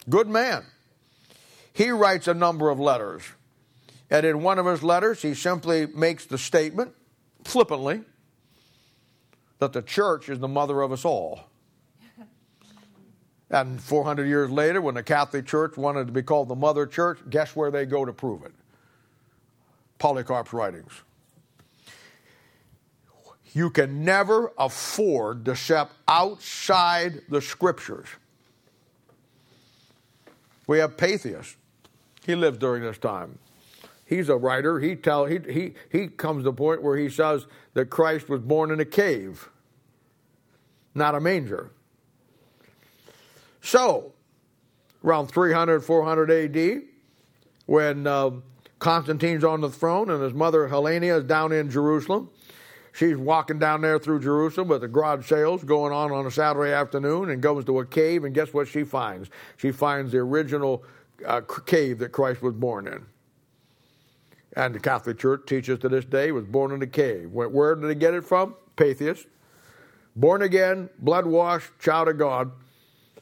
Good man. He writes a number of letters. And in one of his letters, he simply makes the statement, flippantly, that the church is the mother of us all. And 400 years later, when the Catholic Church wanted to be called the Mother Church, guess where they go to prove it? Polycarp's writings. You can never afford to step outside the Scriptures. We have Paethius. He lived during this time. He's a writer. He tell he he he comes to the point where he says that Christ was born in a cave, not a manger. So, around 300, 400 AD, when uh, Constantine's on the throne and his mother Helena is down in Jerusalem, she's walking down there through Jerusalem with the garage sales going on on a Saturday afternoon and goes to a cave, and guess what she finds? She finds the original uh, cave that Christ was born in. And the Catholic Church teaches to this day was born in a cave. Where did they get it from? Paethius. Born again, blood washed, child of God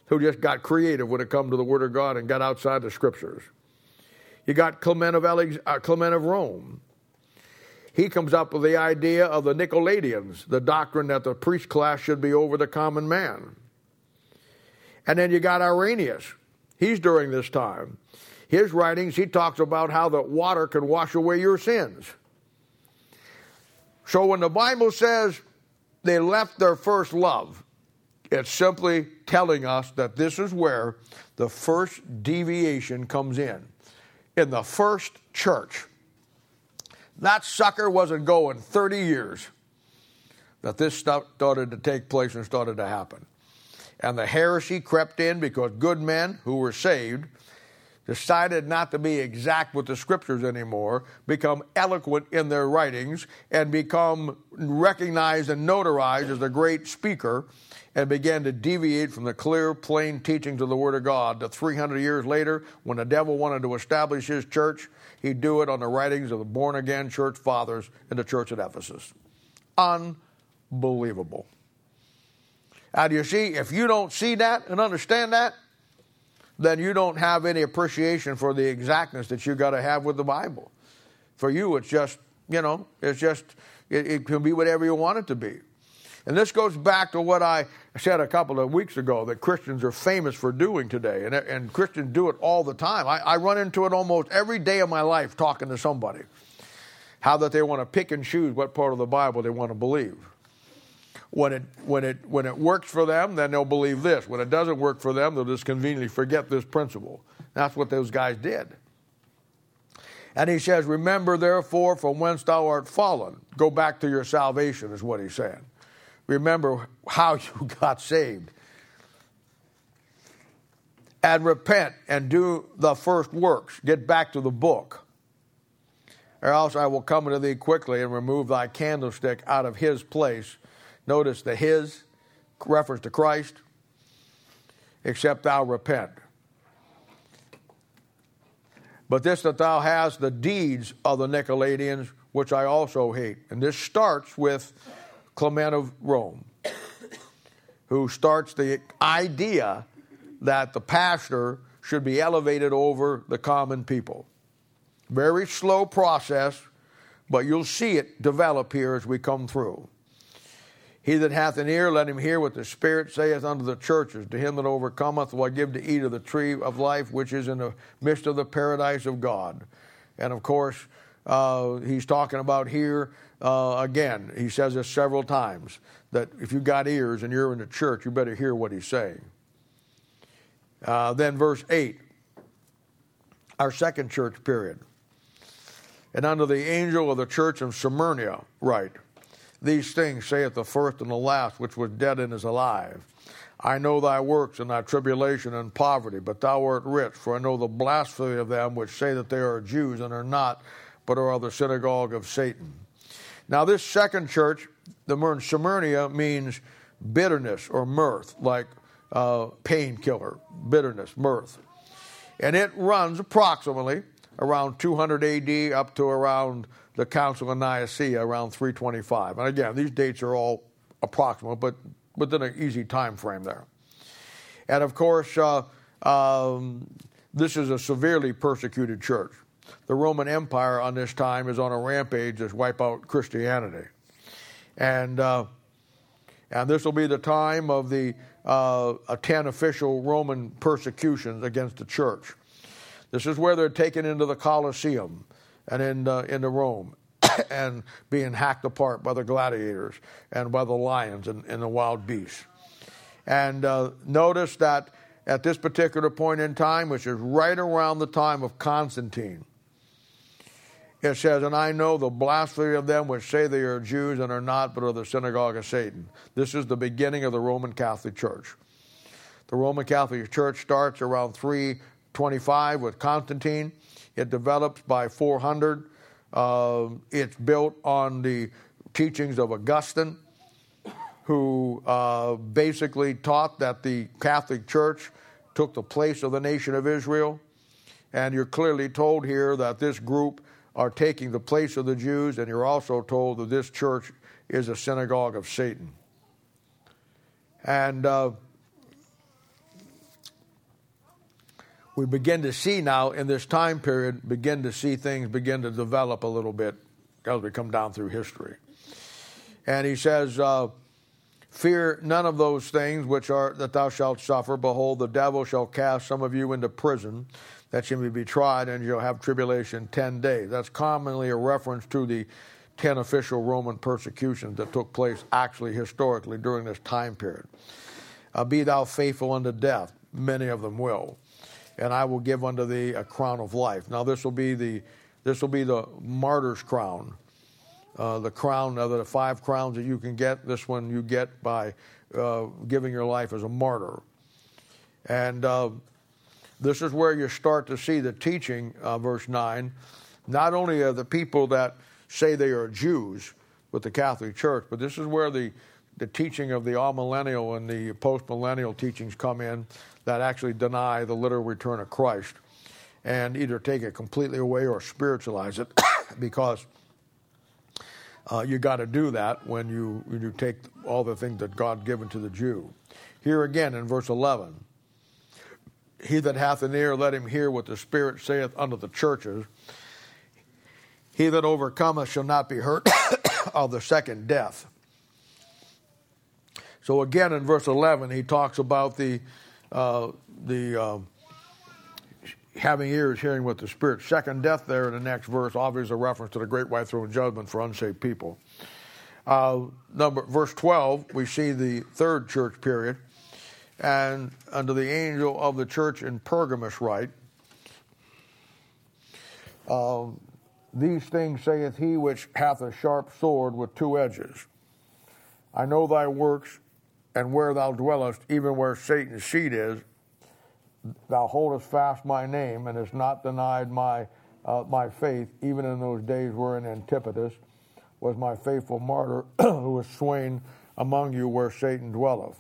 who just got creative when it come to the Word of God and got outside the Scriptures. You got Clement of, Alex, uh, Clement of Rome. He comes up with the idea of the Nicolaitans, the doctrine that the priest class should be over the common man. And then you got Irenaeus. He's during this time. His writings, he talks about how the water can wash away your sins. So when the Bible says they left their first love, it's simply telling us that this is where the first deviation comes in. In the first church, that sucker wasn't going 30 years that this stuff started to take place and started to happen. And the heresy crept in because good men who were saved decided not to be exact with the scriptures anymore, become eloquent in their writings, and become recognized and notarized as a great speaker, and began to deviate from the clear, plain teachings of the Word of God. That 300 years later, when the devil wanted to establish his church, he'd do it on the writings of the born again church fathers in the church at Ephesus. Unbelievable. Now, do you see, if you don't see that and understand that, then you don't have any appreciation for the exactness that you've got to have with the Bible. For you, it's just, you know, it's just, it, it, can be whatever you want it to be. And this goes back to what I said a couple of weeks ago that Christians are famous for doing today. And, and Christians do it all the time. I, I run into it almost every day of my life talking to somebody. How that they want to pick and choose what part of the Bible they want to believe. When it, when, it, when it works for them, then they'll believe this. When it doesn't work for them, they'll just conveniently forget this principle. That's what those guys did. And he says, Remember therefore from whence thou art fallen. Go back to your salvation, is what he's saying. Remember how (laughs) you got saved. And repent and do the first works. Get back to the book. Or else I will come unto thee quickly and remove thy candlestick out of his place Notice the his reference to Christ, except thou repent. But this that thou hast the deeds of the Nicolaitans, which I also hate. And this starts with Clement of Rome, who starts the idea that the pastor should be elevated over the common people. Very slow process, but you'll see it develop here as we come through. He that hath an ear, let him hear what the Spirit saith unto the churches. To him that overcometh will I give to eat of the tree of life, which is in the midst of the paradise of God. And of course, uh, he's talking about here uh, again. He says this several times that if you've got ears and you're in the church, you better hear what he's saying. Uh, then, verse 8, our second church period. And unto the angel of the church of Smyrna, write. These things saith the first and the last, which was dead and is alive. I know thy works and thy tribulation and poverty, but thou art rich, for I know the blasphemy of them which say that they are Jews and are not, but are of the synagogue of Satan. Now, this second church, the word Smyrna, means bitterness or myrrh, like uh, painkiller, bitterness, myrrh. And it runs approximately around 200 AD up to around the Council of Nicaea around 325. And again, these dates are all approximate, but within an easy time frame there. And of course, uh, um, this is a severely persecuted church. The Roman Empire on this time is on a rampage to wipe out Christianity. And, uh, and this will be the time of the uh, 10 official Roman persecutions against the church. This is where they're taken into the Colosseum and in, uh, into Rome (coughs) and being hacked apart by the gladiators and by the lions and, and the wild beasts. And uh, notice that at this particular point in time, which is right around the time of Constantine, it says, And I know the blasphemy of them which say they are Jews and are not, but are the synagogue of Satan. This is the beginning of the Roman Catholic Church. The Roman Catholic Church starts around 325 with Constantine it develops by 400. Uh, it's built on the teachings of Augustine, who uh, basically taught that the Catholic Church took the place of the nation of Israel. And you're clearly told here that this group are taking the place of the Jews, and you're also told that this church is a synagogue of Satan. And uh, we begin to see now in this time period, begin to see things begin to develop a little bit as we come down through history. And he says, uh, Fear none of those things which are that thou shalt suffer. Behold, the devil shall cast some of you into prison, that you may be tried, and you'll have tribulation ten days. That's commonly a reference to the ten official Roman persecutions that took place actually historically during this time period. Uh, be thou faithful unto death. Many of them will and I will give unto thee a crown of life. Now this will be the this will be the martyr's crown uh, the crown, of the five crowns that you can get. This one you get by uh, giving your life as a martyr. And uh, this is where you start to see the teaching, uh, verse 9, not only of the people that say they are Jews with the Catholic Church, but this is where the, the teaching of the amillennial and the post millennial teachings come in that actually deny the literal return of Christ and either take it completely away or spiritualize it (coughs) because uh, you got to do that when you, when you take all the things that God given to the Jew. Here again in verse 11 He that hath an ear, let him hear what the Spirit saith unto the churches. He that overcometh shall not be hurt (coughs) of the second death. So again in verse 11, he talks about the, uh, the uh, having ears, hearing what the Spirit. Second death there in the next verse, obviously a reference to the great white throne judgment for unsaved people. Uh, number verse 12, we see the third church period, and unto the angel of the church in Pergamos write, uh, These things saith he which hath a sharp sword with two edges. I know thy works, and where thou dwellest, even where Satan's seat is, thou holdest fast my name and hast not denied my, uh, my faith, even in those days wherein Antipater was my faithful martyr (clears throat) who was slain among you where Satan dwelleth.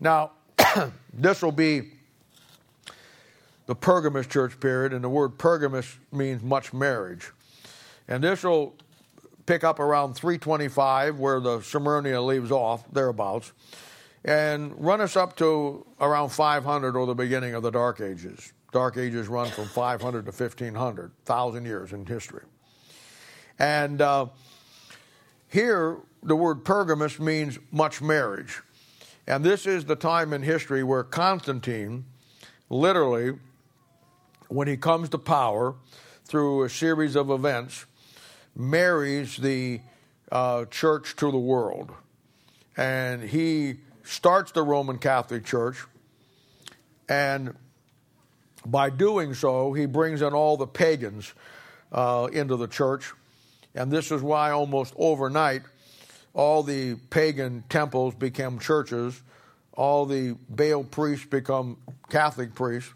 Now, (coughs) this will be the Pergamus church period, and the word Pergamus means much marriage. And this will pick up around 325, where the Smyrna leaves off, thereabouts and run us up to around 500 or the beginning of the Dark Ages. Dark Ages run from 500 to 1500, 1,000 years in history. And uh, here, the word Pergamus means much marriage. And this is the time in history where Constantine, literally, when he comes to power through a series of events, marries the uh, church to the world. And he starts the Roman Catholic Church, and by doing so, he brings in all the pagans uh, into the church. And this is why almost overnight, all the pagan temples became churches, all the Baal priests become Catholic priests,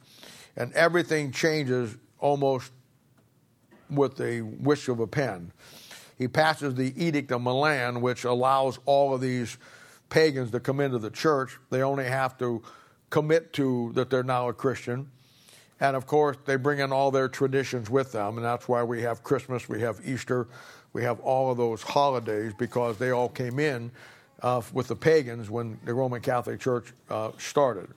and everything changes almost with the wish of a pen. He passes the Edict of Milan, which allows all of these pagans to come into the church. They only have to commit to that they're now a Christian. And of course, they bring in all their traditions with them, and that's why we have Christmas, we have Easter, we have all of those holidays because they all came in uh, with the pagans when the Roman Catholic Church uh, started.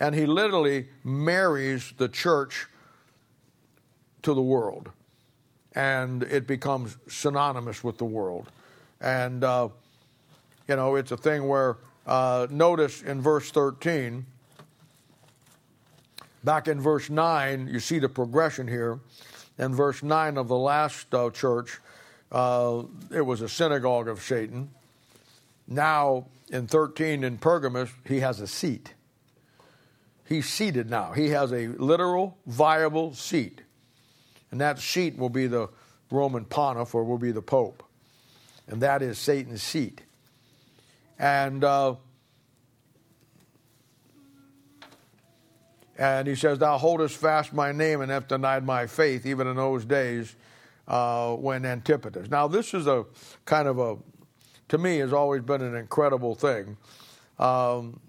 And he literally marries the church to the world, and it becomes synonymous with the world. And uh, you know, it's a thing where, uh, notice in verse 13, back in verse 9, you see the progression here. In verse 9 of the last uh, church, uh, it was a synagogue of Satan. Now, in 13 in Pergamus, he has a seat. He's seated now. He has a literal, viable seat. And that seat will be the Roman pontiff or will be the pope. And that is Satan's seat. And uh, and he says, Thou holdest fast my name and have denied my faith, even in those days uh, when Antipater. Now, this is a kind of a, to me, has always been an incredible thing. Um,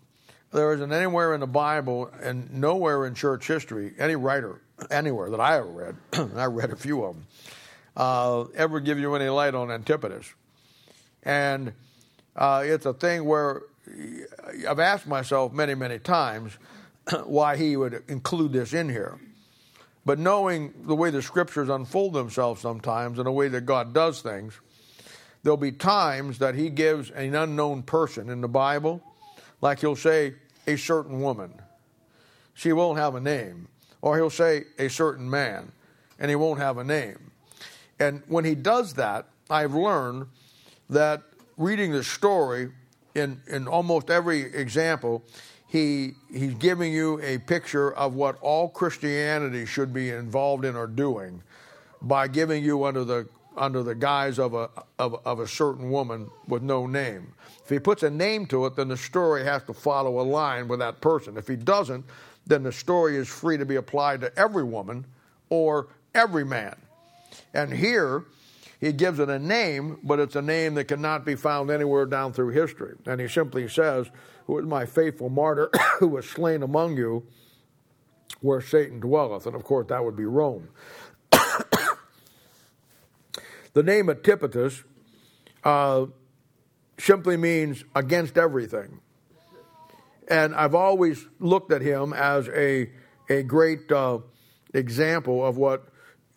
there isn't anywhere in the Bible and nowhere in church history, any writer anywhere that I ever read, (clears throat) and I read a few of them, uh, ever give you any light on Antipater. And uh, it's a thing where I've asked myself many, many times (clears throat) why he would include this in here. But knowing the way the scriptures unfold themselves sometimes and the way that God does things, there'll be times that he gives an unknown person in the Bible, like he'll say, a certain woman. She won't have a name. Or he'll say, a certain man, and he won't have a name. And when he does that, I've learned that reading the story, in, in almost every example, he, he's giving you a picture of what all Christianity should be involved in or doing by giving you under the under the guise of a, of, of a certain woman with no name. If he puts a name to it, then the story has to follow a line with that person. If he doesn't, then the story is free to be applied to every woman or every man. And here, he gives it a name, but it's a name that cannot be found anywhere down through history. And he simply says, Who is my faithful martyr (coughs) who was slain among you where Satan dwelleth? And of course, that would be Rome. (coughs) the name Antipatus uh, simply means against everything. And I've always looked at him as a, a great uh, example of what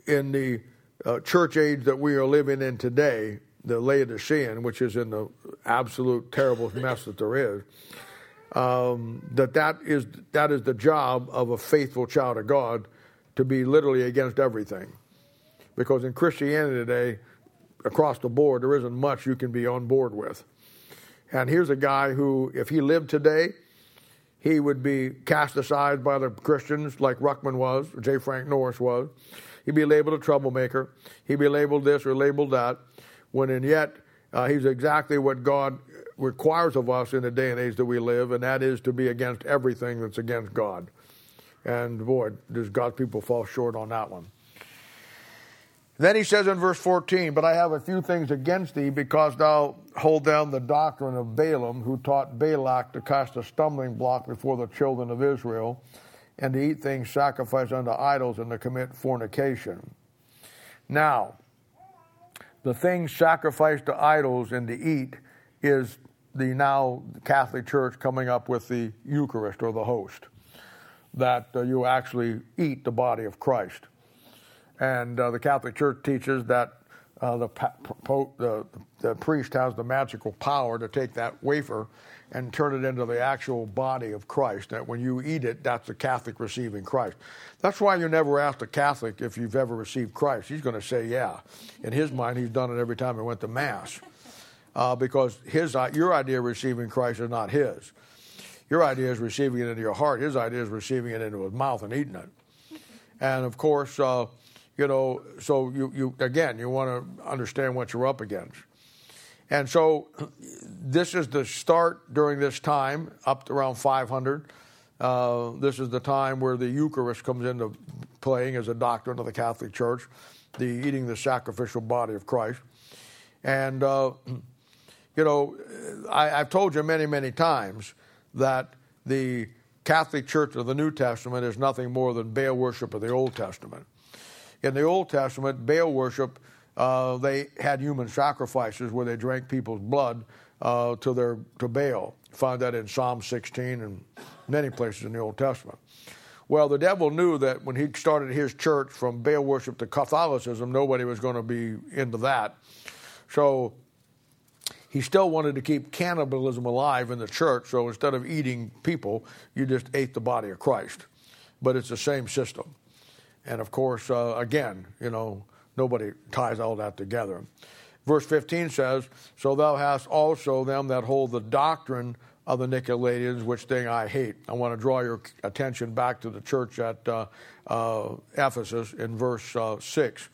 in the uh, church age that we are living in today, the Laodicean, which is in the absolute terrible (laughs) mess that there is, um, that that is that is the job of a faithful child of God to be literally against everything, because in Christianity today, across the board, there isn't much you can be on board with. And here's a guy who, if he lived today, he would be cast aside by the Christians like Ruckman was, or J. Frank Norris was. He'd be labeled a troublemaker. He'd be labeled this or labeled that, when in yet uh, he's exactly what God requires of us in the day and age that we live, and that is to be against everything that's against God. And boy, does God's people fall short on that one. Then he says in verse 14, But I have a few things against thee, because thou hold down the doctrine of Balaam, who taught Balak to cast a stumbling block before the children of Israel and to eat things sacrificed unto idols and to commit fornication. Now, the thing sacrificed to idols and to eat is the now Catholic Church coming up with the Eucharist or the host, that uh, you actually eat the body of Christ. And uh, the Catholic Church teaches that uh, the, the, the priest has the magical power to take that wafer and turn it into the actual body of Christ. That when you eat it, that's the Catholic receiving Christ. That's why you never ask a Catholic if you've ever received Christ. He's going to say, yeah. In his mind, he's done it every time he went to Mass. Uh, because his, your idea of receiving Christ is not his. Your idea is receiving it into your heart. His idea is receiving it into his mouth and eating it. And of course, uh, you know, so you, you again, you want to understand what you're up against. And so this is the start during this time, up to around 500. Uh, this is the time where the Eucharist comes into playing as a doctrine of the Catholic Church, the eating the sacrificial body of Christ. And, uh, you know, I, have told you many, many times that the Catholic Church of the New Testament is nothing more than Baal worship of the Old Testament. In the Old Testament, Baal worship uh, they had human sacrifices where they drank people's blood uh, to their to Baal. You find that in Psalm 16 and many places in the Old Testament. Well, the devil knew that when he started his church from Baal worship to Catholicism, nobody was going to be into that. So he still wanted to keep cannibalism alive in the church. So instead of eating people, you just ate the body of Christ. But it's the same system. And of course, uh, again, you know, Nobody ties all that together. Verse 15 says, So thou hast also them that hold the doctrine of the Nicolaitans, which thing I hate. I want to draw your attention back to the church at uh, uh, Ephesus in verse uh, 6.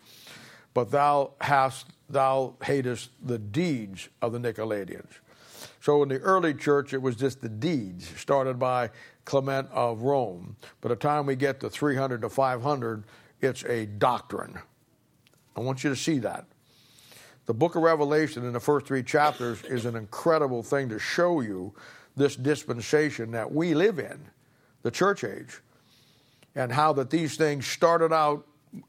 But thou hast, thou hatest the deeds of the Nicolaitans. So in the early church, it was just the deeds started by Clement of Rome. By the time we get to 300 to 500, it's a doctrine. I want you to see that. The book of Revelation in the first three chapters is an incredible thing to show you this dispensation that we live in, the church age, and how that these things started out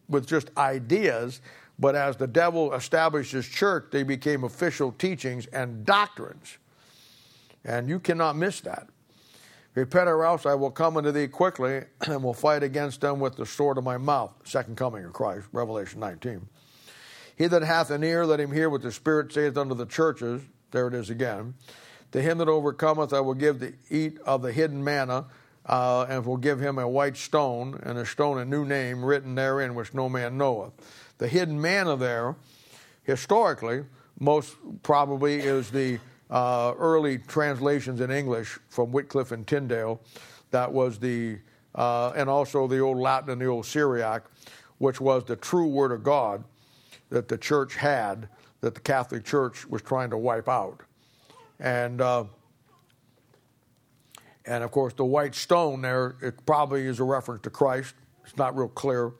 with just ideas, but as the devil established his church, they became official teachings and doctrines. And you cannot miss that. Repent or else I will come unto thee quickly (clears throat) and will fight against them with the sword of my mouth. Second coming of Christ, Revelation 19. He that hath an ear, let him hear what the Spirit saith unto the churches. There it is again. To him that overcometh, I will give to eat of the hidden manna, uh, and will give him a white stone, and a stone a new name written therein, which no man knoweth. The hidden manna there, historically, most probably is the uh, early translations in English from Wycliffe and Tyndale. That was the, uh, and also the old Latin and the old Syriac, which was the true word of God that the church had that the Catholic Church was trying to wipe out. And uh, and of course, the white stone there, it probably is a reference to Christ. It's not real clear.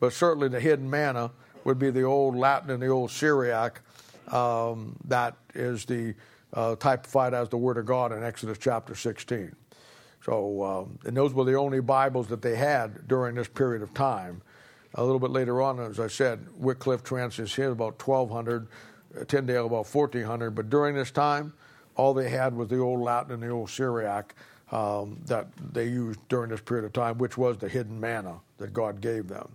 But certainly the hidden manna would be the old Latin and the old Syriac. Um, that is the uh, typified as the Word of God in Exodus chapter 16. So, um, and those were the only Bibles that they had during this period of time. A little bit later on, as I said, Wycliffe translates here about 1200, uh, Tyndale about 1400. But during this time, all they had was the old Latin and the old Syriac um, that they used during this period of time, which was the hidden manna that God gave them.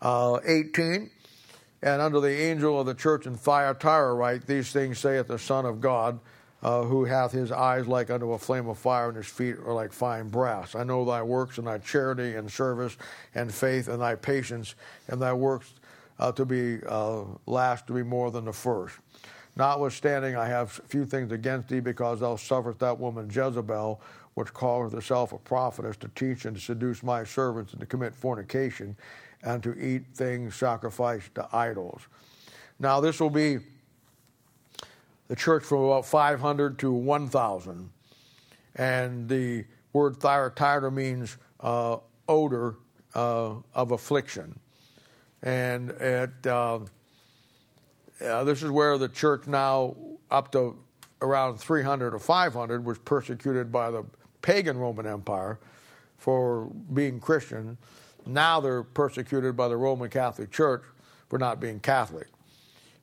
Uh, 18, and under the angel of the church in Thyatira write, These things saith the Son of God, uh, who hath his eyes like unto a flame of fire, and his feet are like fine brass. I know thy works, and thy charity, and service, and faith, and thy patience, and thy works uh, to be uh, last to be more than the first. Notwithstanding, I have few things against thee, because thou sufferest that woman Jezebel, which calleth herself a prophetess, to teach and to seduce my servants, and to commit fornication, and to eat things sacrificed to idols. Now, this will be the church from about 500 to 1,000. And the word Thyatira means uh, odor uh, of affliction. And it. Uh, uh, this is where the church now, up to around 300 or 500, was persecuted by the pagan Roman Empire for being Christian. Now they're persecuted by the Roman Catholic Church for not being Catholic.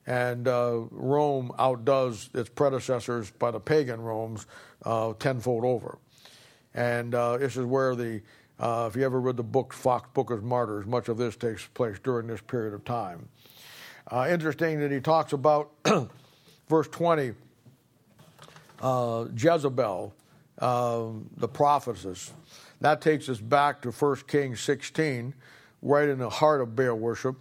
And uh, Rome outdoes its predecessors by the pagan Rome's uh, tenfold over. And uh, this is where the, uh, if you ever read the book Foxe Book of Martyrs, much of this takes place during this period of time. Uh, interesting that he talks about (clears throat) verse 20, uh, Jezebel, uh, the prophetess. That takes us back to 1 Kings 16, right in the heart of Baal worship.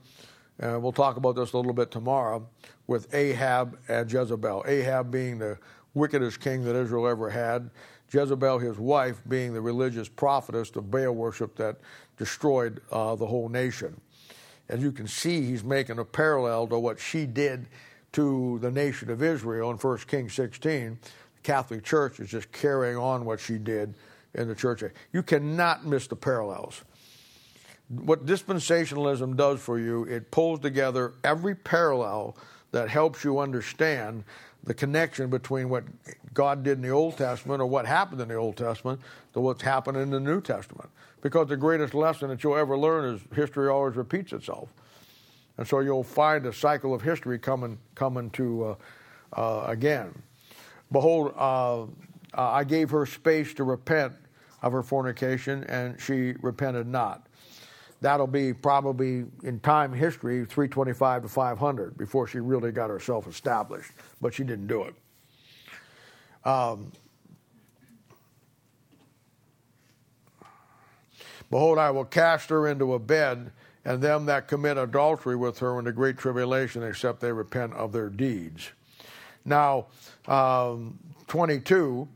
And we'll talk about this a little bit tomorrow with Ahab and Jezebel. Ahab being the wickedest king that Israel ever had, Jezebel, his wife, being the religious prophetess of Baal worship that destroyed uh, the whole nation as you can see, he's making a parallel to what she did to the nation of Israel in 1 Kings 16. The Catholic Church is just carrying on what she did in the church. You cannot miss the parallels. What dispensationalism does for you, it pulls together every parallel that helps you understand the connection between what God did in the Old Testament or what happened in the Old Testament to what's happened in the New Testament because the greatest lesson that you'll ever learn is history always repeats itself. And so you'll find a cycle of history coming, coming to uh, uh, again. Behold, uh, I gave her space to repent of her fornication, and she repented not. That'll be probably in time history 325 to 500 before she really got herself established, but she didn't do it. Um, Behold, I will cast her into a bed, and them that commit adultery with her in the great tribulation, except they repent of their deeds. Now, um, 22,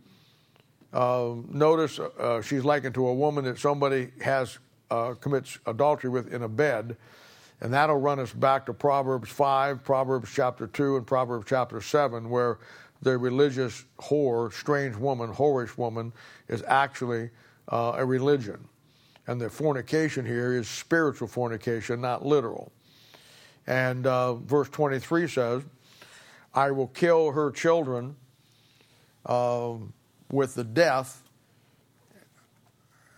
uh, notice uh, she's likened to a woman that somebody has uh, commits adultery with in a bed, and that'll run us back to Proverbs 5, Proverbs chapter 2, and Proverbs chapter 7, where the religious whore, strange woman, whorish woman, is actually uh, a religion. And the fornication here is spiritual fornication, not literal. And uh, verse 23 says, I will kill her children uh, with the death,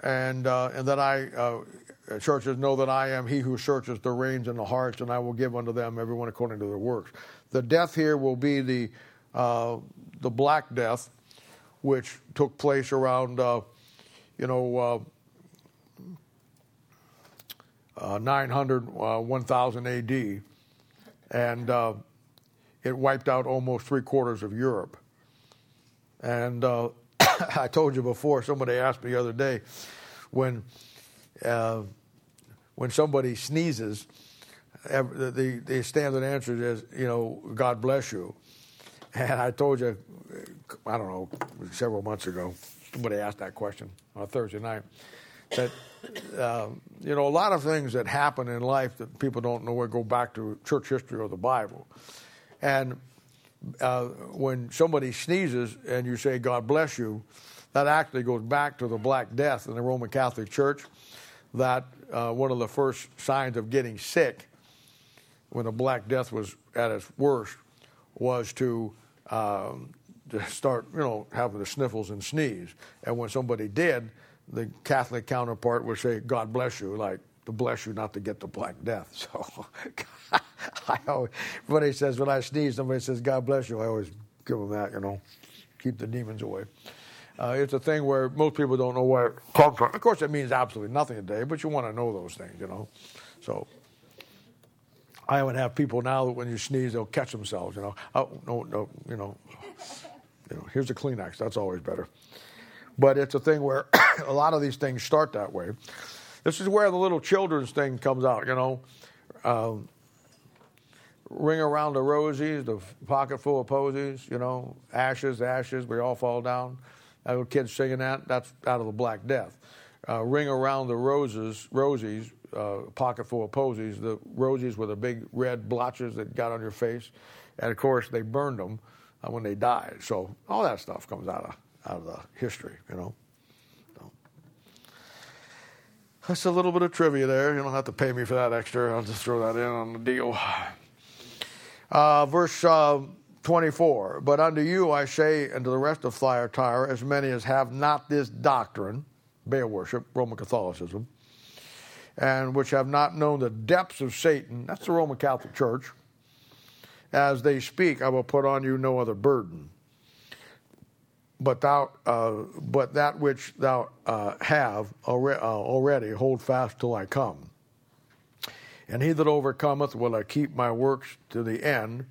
and, uh, and that I, uh, churches know that I am he who searches the reins and the hearts, and I will give unto them everyone according to their works. The death here will be the, uh, the Black Death, which took place around, uh, you know, uh, 900, uh, 1000 AD, and it wiped out almost three quarters of Europe. And (coughs) I told you before, somebody asked me the other day when, uh, when somebody sneezes, the, the standard answer is, you know, God bless you. And I told you, I don't know, several months ago, somebody asked that question on a Thursday night that uh, you know a lot of things that happen in life that people don't know go back to church history or the Bible, and uh, when somebody sneezes and you say God bless you, that actually goes back to the Black Death in the Roman Catholic Church. That uh, one of the first signs of getting sick when the Black Death was at its worst was to, um, to start, you know, having the sniffles and sneeze. And when somebody did, the Catholic counterpart would say, God bless you, like to bless you not to get the Black Death. (laughs) So I always, he says, when I sneeze, somebody says, God bless you, I always give them that, you know, keep the demons away. Uh, it's a thing where most people don't know where it comes from. Of course, it means absolutely nothing today, but you want to know those things, you know. So I would have people now that when you sneeze, they'll catch themselves, you know. Oh, no, no, you know. You know, here's a Kleenex. That's always better. But it's a thing where (coughs) a lot of these things start that way. This is where the little children's thing comes out, you know. Um, ring around the rosies, the pocket full of posies, you know, ashes, ashes, we all fall down. That little kid singing that, that's out of the Black Death. Uh, ring around the roses, rosies, uh, pocket full of posies. The rosies were the big red blotches that got on your face, and of course they burned them uh, when they died. So all that stuff comes out of out of the history, you know. So, that's a little bit of trivia there. You don't have to pay me for that extra. I'll just throw that in on the deal. Uh, verse uh, 24. But unto you I say, and to the rest of Thyatira, as many as have not this doctrine, Baal worship, Roman Catholicism, and which have not known the depths of Satan, that's the Roman Catholic Church, as they speak, I will put on you no other burden. But thou, uh, but that which thou uh, have already, uh, already, hold fast till I come. And he that overcometh will I keep my works to the end.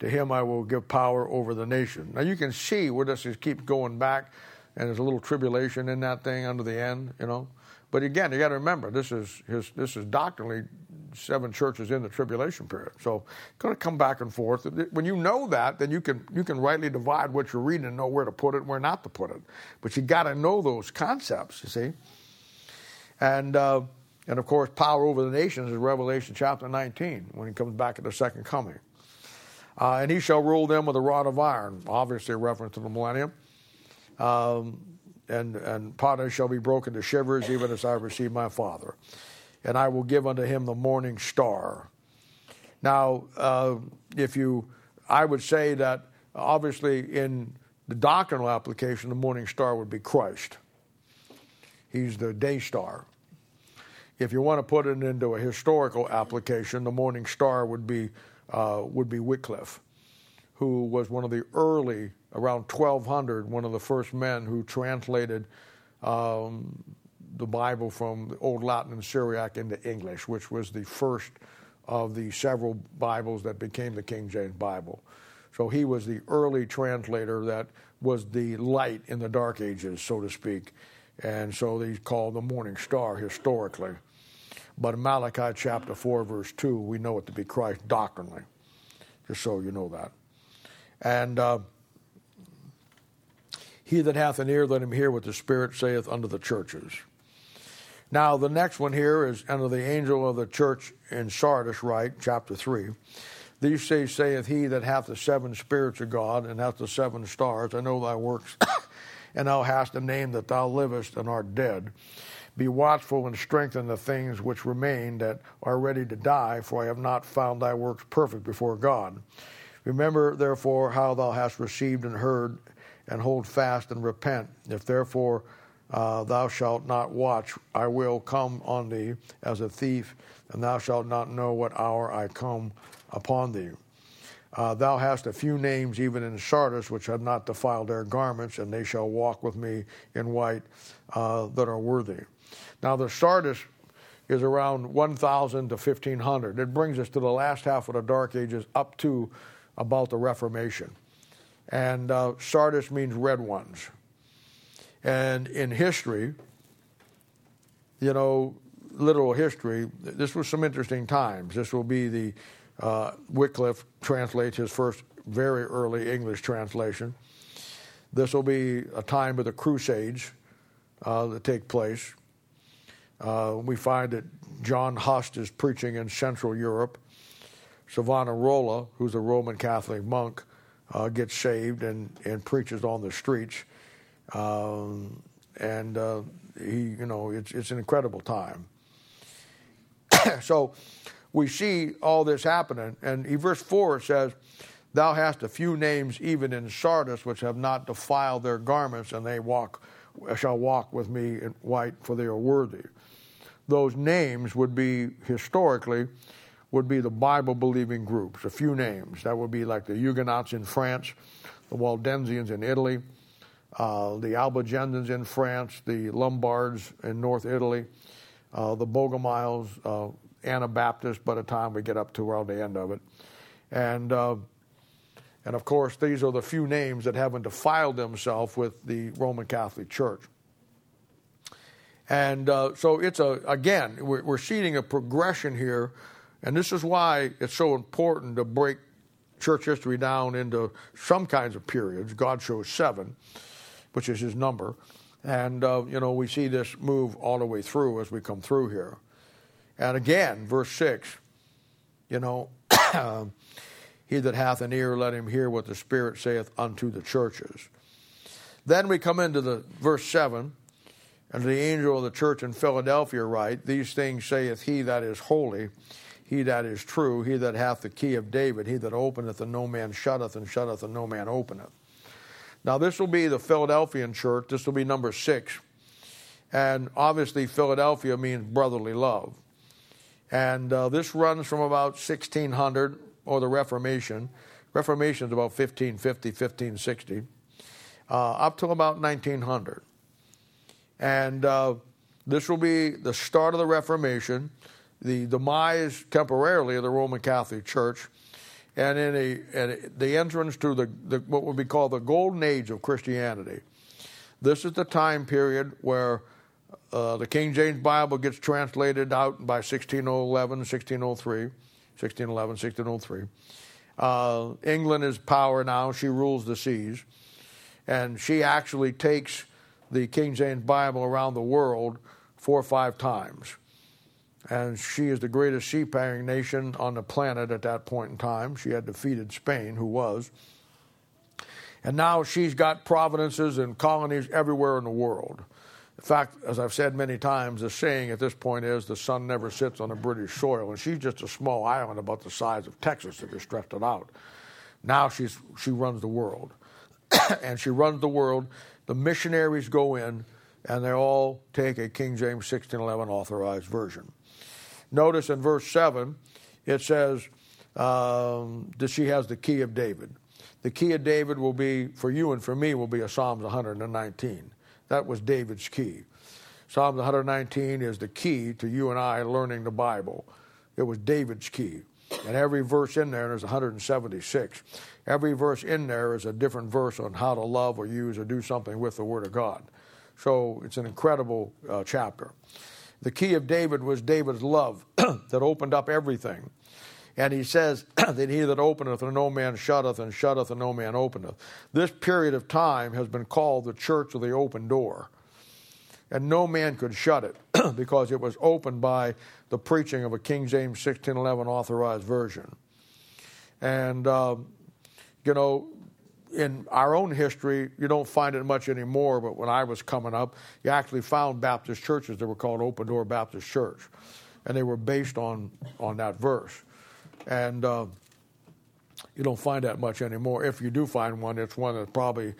To him I will give power over the nation. Now you can see where this is keeps going back, and there's a little tribulation in that thing under the end, you know. But again, you got to remember this is his, this is doctrinally seven churches in the tribulation period. So it's going to come back and forth. When you know that, then you can you can rightly divide what you're reading and know where to put it and where not to put it. But you got to know those concepts. You see, and. Uh, and of course, power over the nations is Revelation chapter 19 when he comes back at the second coming. Uh, and he shall rule them with a rod of iron, obviously a reference to the millennium. Um, and, and potters shall be broken to shivers, even as I received my Father. And I will give unto him the morning star. Now, uh, if you, I would say that obviously in the doctrinal application, the morning star would be Christ. He's the day star. If you want to put it into a historical application, the morning star would be, uh, would be Wycliffe, who was one of the early around 1200, one of the first men who translated um, the Bible from Old Latin and Syriac into English, which was the first of the several Bibles that became the King James Bible. So he was the early translator that was the light in the dark ages, so to speak. And so he's called the morning star historically. But in Malachi chapter 4, verse 2, we know it to be Christ doctrinally, just so you know that. And uh, he that hath an ear, let him hear what the Spirit saith unto the churches. Now, the next one here is under the angel of the church in Sardis, right, chapter 3. These say, saith he that hath the seven spirits of God and hath the seven stars. I know thy works, (coughs) and thou hast a name that thou livest and art dead. Be watchful and strengthen the things which remain that are ready to die, for I have not found thy works perfect before God. Remember, therefore, how thou hast received and heard and hold fast and repent. If therefore uh, thou shalt not watch, I will come on thee as a thief, and thou shalt not know what hour I come upon thee. Uh, thou hast a few names even in Sardis which have not defiled their garments, and they shall walk with me in white uh, that are worthy. Now, the Sardis is around 1,000 to 1,500. It brings us to the last half of the Dark Ages up to about the Reformation and uh, Sardis means red ones. And in history, you know, literal history, this was some interesting times. This will be the uh, Wycliffe translates his first very early English translation. This will be a time of the Crusades uh, that take place. Uh, we find that John Huss is preaching in Central Europe. Savonarola, who's a Roman Catholic monk, uh, gets saved and, and preaches on the streets. Um, and uh, he, you know, it's, it's an incredible time. (coughs) so we see all this happening. And in verse 4 it says, Thou hast a few names even in Sardis which have not defiled their garments, and they walk shall walk with me in white, for they are worthy. Those names would be historically would be the Bible believing groups, a few names. That would be like the Huguenots in France, the Waldensians in Italy, uh, the Albigenses in France, the Lombards in North Italy, uh, the Bogomiles, uh, Anabaptists by the time we get up to around the end of it. And, uh, and of course, these are the few names that haven't defiled themselves with the Roman Catholic Church. And uh, so it's a, again, we're, we're seeing a progression here. And this is why it's so important to break church history down into some kinds of periods. God shows seven, which is his number. And, uh, you know, we see this move all the way through as we come through here. And again, verse 6, you know, (coughs) he that hath an ear, let him hear what the Spirit saith unto the churches. Then we come into the verse 7, and the angel of the church in Philadelphia write, These things saith he that is holy, he that is true, he that hath the key of David, he that openeth and no man shutteth, and shutteth and no man openeth. Now, this will be the Philadelphian church. This will be number six. And obviously, Philadelphia means brotherly love. And uh, this runs from about 1600 or the Reformation. Reformation is about 1550, 1560, uh, up till about 1900. And uh, this will be the start of the Reformation, the demise temporarily of the Roman Catholic Church, and in a, the entrance to the, the, what would be called the golden age of Christianity. This is the time period where uh, the King James Bible gets translated out by 1611, 1603, 1611, 1603. Uh, England is power now. She rules the seas. And she actually takes the King James Bible around the world four or five times. And she is the greatest seafaring nation on the planet at that point in time. She had defeated Spain, who was. And now she's got provinces and colonies everywhere in the world. In fact, as I've said many times, the saying at this point is the sun never sits on a British soil, and she's just a small island about the size of Texas if you stretched it out. Now she's, she runs the world. (coughs) and she runs the world. The missionaries go in, and they all take a King James 1611 authorized version. Notice in verse 7, it says um, that she has the key of David. The key of David will be, for you and for me, will be a Psalms 119. That was David's key. Psalms 119 is the key to you and I learning the Bible. It was David's key. And every verse in there, there's 176. Every verse in there is a different verse on how to love or use or do something with the Word of God. So it's an incredible uh, chapter. The key of David was David's love (clears throat) that opened up everything. And he says (clears throat) that he that openeth and no man shutteth, and shutteth and no man openeth. This period of time has been called the church of the open door. And no man could shut it (clears throat) because it was opened by the preaching of a King James 1611 authorized version. And, uh, you know, in our own history, you don't find it much anymore, but when I was coming up, you actually found Baptist churches that were called Open Door Baptist Church. And they were based on, on that verse. And uh, you don't find that much anymore. If you do find one, it's one that probably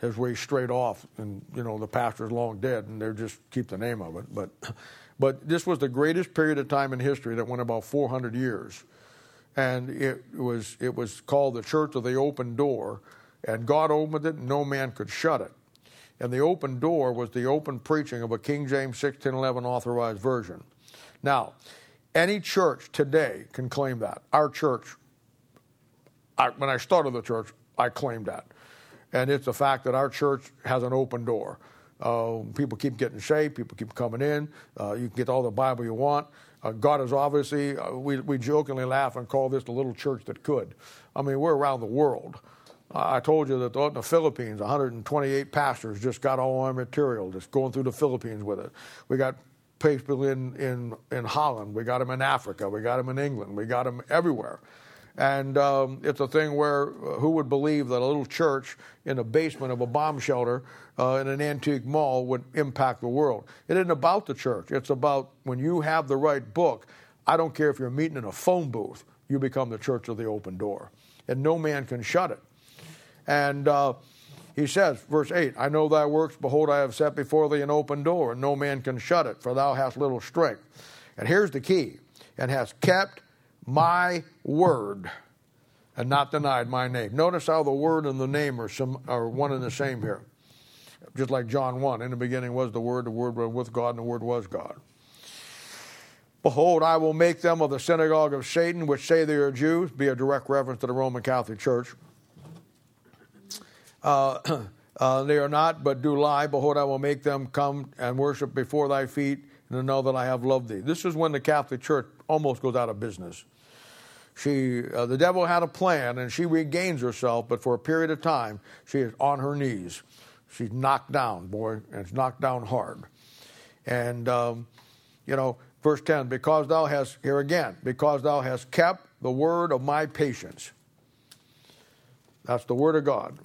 has way straight off, and you know the pastor's long dead, and they just keep the name of it. But, but this was the greatest period of time in history that went about 400 years, and it was it was called the Church of the Open Door, and God opened it, and no man could shut it. And the open door was the open preaching of a King James 1611 authorized version. Now, any church today can claim that. Our church, I, when I started the church, I claimed that. And it's the fact that our church has an open door. Uh, people keep getting saved, people keep coming in. Uh, you can get all the Bible you want. Uh, God is obviously, uh, we, we jokingly laugh and call this the little church that could. I mean, we're around the world. I told you that in the Philippines, 128 pastors just got all our material, just going through the Philippines with it. We got people in, in, in Holland. We got them in Africa. We got them in England. We got them everywhere. And um, it's a thing where uh, who would believe that a little church in the basement of a bomb shelter uh, in an antique mall would impact the world? It isn't about the church. It's about when you have the right book. I don't care if you're meeting in a phone booth, you become the church of the open door. And no man can shut it. And uh, he says, verse 8, I know thy works. Behold, I have set before thee an open door, and no man can shut it, for thou hast little strength. And here's the key and hast kept my word and not denied my name. Notice how the word and the name are, some, are one and the same here. Just like John 1, in the beginning was the Word, the Word was with God, and the Word was God. Behold, I will make them of the synagogue of Satan, which say they are Jews, be a direct reference to the Roman Catholic Church. Uh, (clears throat) uh, they are not, but do lie. Behold, I will make them come and worship before thy feet, and to know that I have loved thee. This is when the Catholic Church almost goes out of business. She, uh, the devil had a plan, and she regains herself, but for a period of time, she is on her knees. She's knocked down, boy, and it's knocked down hard. And, um, you know, verse 10 because thou hast, here again, because thou hast kept the word of my patience. That's the word of God.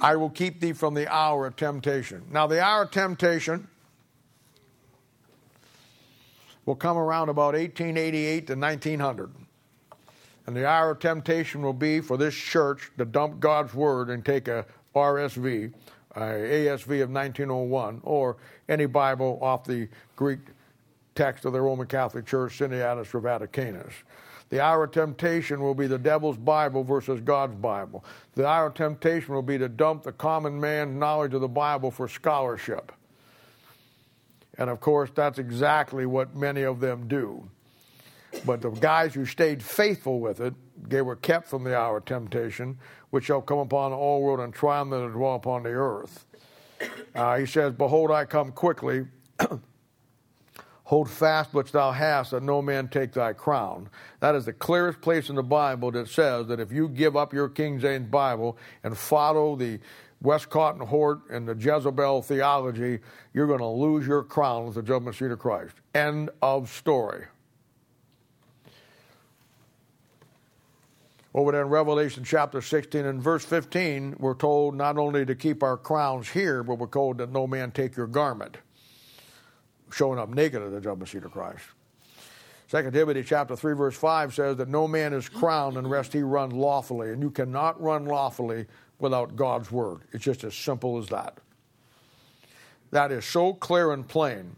I will keep thee from the hour of temptation. Now, the hour of temptation will come around about 1888 to 1900. And the hour of temptation will be for this church to dump God's word and take a RSV, a ASV of 1901, or any Bible off the Greek text of the Roman Catholic Church, Sinaiticus or Vaticanus. The hour of temptation will be the devil's Bible versus God's Bible. The hour of temptation will be to dump the common man's knowledge of the Bible for scholarship. And of course, that's exactly what many of them do. But the guys who stayed faithful with it, they were kept from the hour of temptation, which shall come upon all world and them that dwell upon the earth. Uh, he says, Behold, I come quickly. (clears throat) Hold fast which thou hast, that no man take thy crown. That is the clearest place in the Bible that says that if you give up your King James Bible and follow the Westcott and Hort and the Jezebel theology, you're going to lose your crown with the judgment seat of Christ. End of story. Over there in Revelation chapter 16 and verse 15, we're told not only to keep our crowns here, but we're told that no man take your garment, showing up naked at the judgment seat of Christ. 2 Timothy chapter 3 verse 5 says that no man is crowned unless he run lawfully, and you cannot run lawfully without God's word. It's just as simple as that. That is so clear and plain.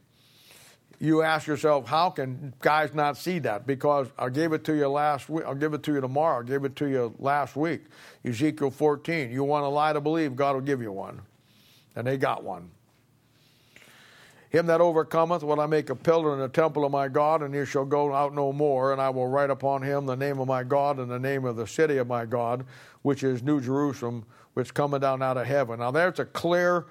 You ask yourself, how can guys not see that? Because I gave it to you last week. I'll give it to you tomorrow. I gave it to you last week. Ezekiel 14. You want a lie to believe, God will give you one. And they got one. Him that overcometh will I make a pillar in the temple of my God, and he shall go out no more. And I will write upon him the name of my God and the name of the city of my God, which is New Jerusalem, which coming down out of heaven. Now, there's a clear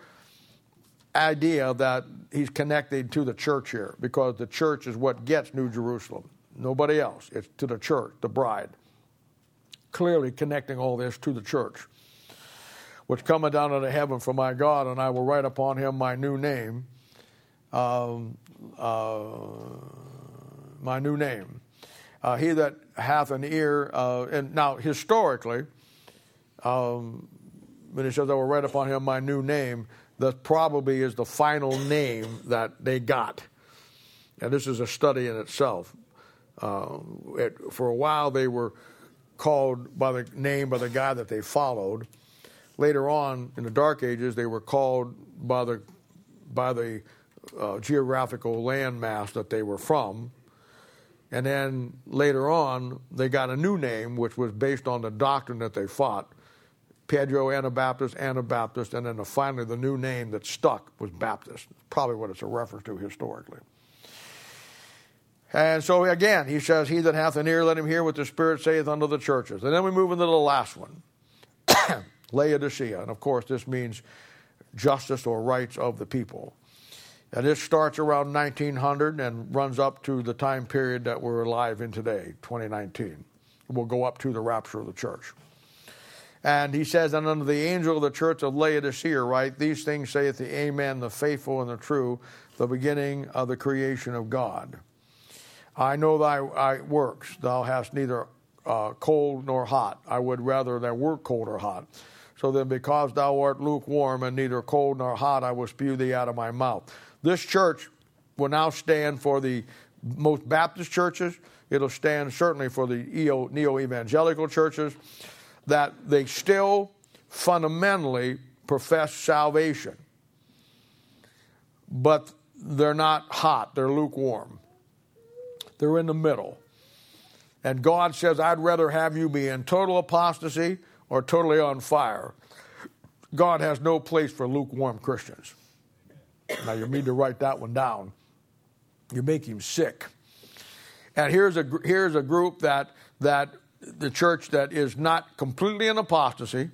idea that he's connected to the church here, because the church is what gets New Jerusalem. Nobody else. It's to the church, the bride. Clearly connecting all this to the church. Which cometh down out of heaven from my God, and I will write upon him my new name um, uh, my new name. Uh, he that hath an ear, uh, and now historically, um, when it says I will write upon him my new name, that probably is the final name that they got. And this is a study in itself. Uh, it, for a while, they were called by the name by the guy that they followed. Later on, in the Dark Ages, they were called by the by the uh, geographical landmass that they were from. And then later on, they got a new name, which was based on the doctrine that they fought Pedro Anabaptist, Anabaptist, and then the, finally the new name that stuck was Baptist. Probably what it's a reference to historically. And so again, he says, He that hath an ear, let him hear what the Spirit saith unto the churches. And then we move into the last one (coughs) Laodicea. And of course, this means justice or rights of the people. And this starts around 1900 and runs up to the time period that we're alive in today, 2019. We'll go up to the rapture of the church. And he says, And unto the angel of the church of Laodicea, write, These things saith the Amen, the faithful and the true, the beginning of the creation of God. I know thy works. Thou hast neither uh, cold nor hot. I would rather thou wert cold or hot. So then, because thou art lukewarm and neither cold nor hot, I will spew thee out of my mouth. This church will now stand for the most Baptist churches. It'll stand certainly for the neo evangelical churches that they still fundamentally profess salvation, but they're not hot, they're lukewarm. They're in the middle. And God says, I'd rather have you be in total apostasy or totally on fire. God has no place for lukewarm Christians. Now, you need to write that one down. You make him sick. And here's a, here's a group that, that the church that is not completely in apostasy,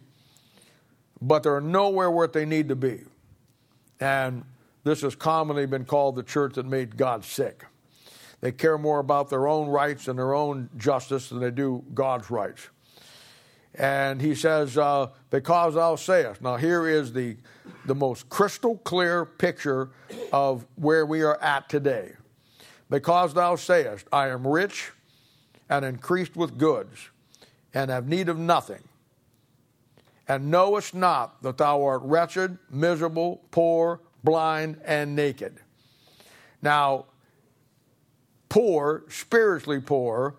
but they're nowhere where they need to be. And this has commonly been called the church that made God sick. They care more about their own rights and their own justice than they do God's rights. And he says, uh, Because thou sayest. Now, here is the, the most crystal clear picture of where we are at today. Because thou sayest, I am rich and increased with goods, and have need of nothing, and knowest not that thou art wretched, miserable, poor, blind, and naked. Now, poor, spiritually poor,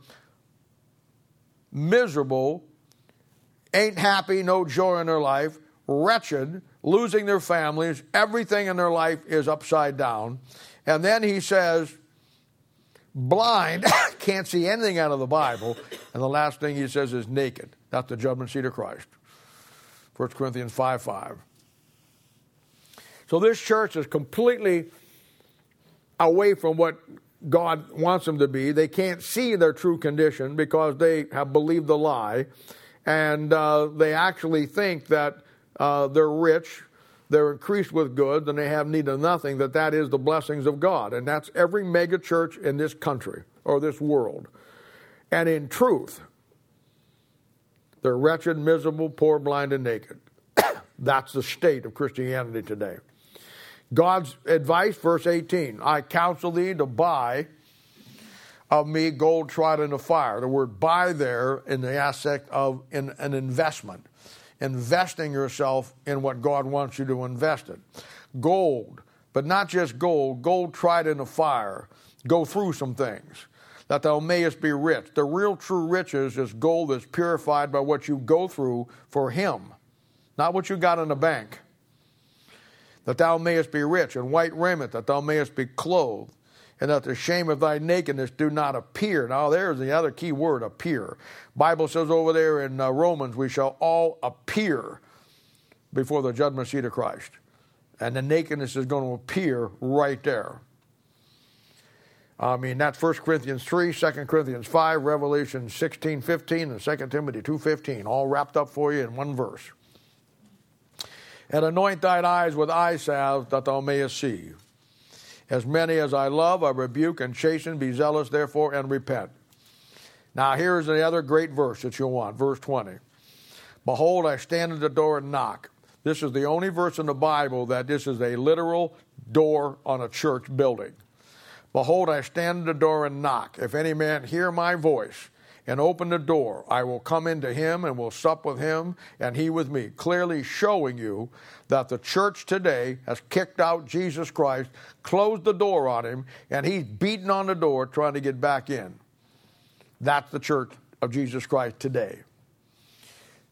miserable, ain't happy, no joy in their life, wretched, losing their families, everything in their life is upside down. And then he says, blind, (laughs) can't see anything out of the Bible. And the last thing he says is naked. That's the judgment seat of Christ. 1 Corinthians 5 5. So this church is completely away from what God wants them to be. They can't see their true condition because they have believed the lie. And uh, they actually think that uh, they're rich, they're increased with goods, and they have need of nothing, that that is the blessings of God. And that's every mega church in this country or this world. And in truth, they're wretched, miserable, poor, blind, and naked. (coughs) that's the state of Christianity today. God's advice, verse 18 I counsel thee to buy of me gold tried in the fire. The word buy there in the aspect of in an investment, investing yourself in what God wants you to invest in. Gold, but not just gold, gold tried in the fire. Go through some things that thou mayest be rich. The real true riches is gold that's purified by what you go through for Him, not what you got in the bank that thou mayest be rich, and white raiment, that thou mayest be clothed, and that the shame of thy nakedness do not appear. Now, there's the other key word, appear. Bible says over there in uh, Romans, we shall all appear before the judgment seat of Christ. And the nakedness is going to appear right there. I mean, that's 1 Corinthians 3, 2 Corinthians 5, Revelation 16, 15, and 2 Timothy 2, 15, all wrapped up for you in one verse and anoint thine eyes with eye salve that thou mayest see. As many as I love, I rebuke and chasten. Be zealous, therefore, and repent. Now, here's the other great verse that you'll want, verse 20. Behold, I stand at the door and knock. This is the only verse in the Bible that this is a literal door on a church building. Behold, I stand at the door and knock. If any man hear my voice and open the door. I will come into him and will sup with him and he with me. Clearly showing you that the church today has kicked out Jesus Christ, closed the door on him, and he's beating on the door trying to get back in. That's the church of Jesus Christ today.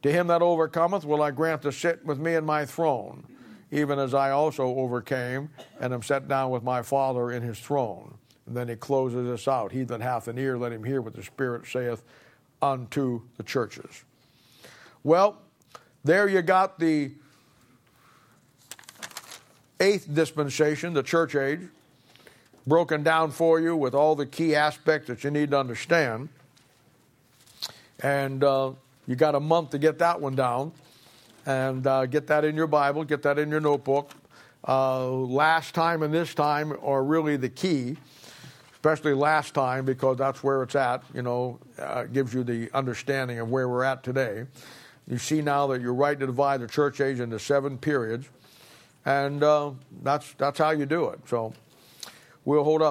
To him that overcometh will I grant to sit with me in my throne, even as I also overcame and am set down with my Father in his throne. And then he closes this out. He that hath an ear, let him hear what the Spirit saith unto the churches. Well, there you got the eighth dispensation, the church age, broken down for you with all the key aspects that you need to understand. And uh, you got a month to get that one down and uh, get that in your Bible, get that in your notebook. Uh, last time and this time are really the key especially last time because that's where it's at. You know, uh, gives you the understanding of where we're at today. You see now that you're right to divide the church age into seven periods, and uh, that's that's how you do it. So we'll hold up.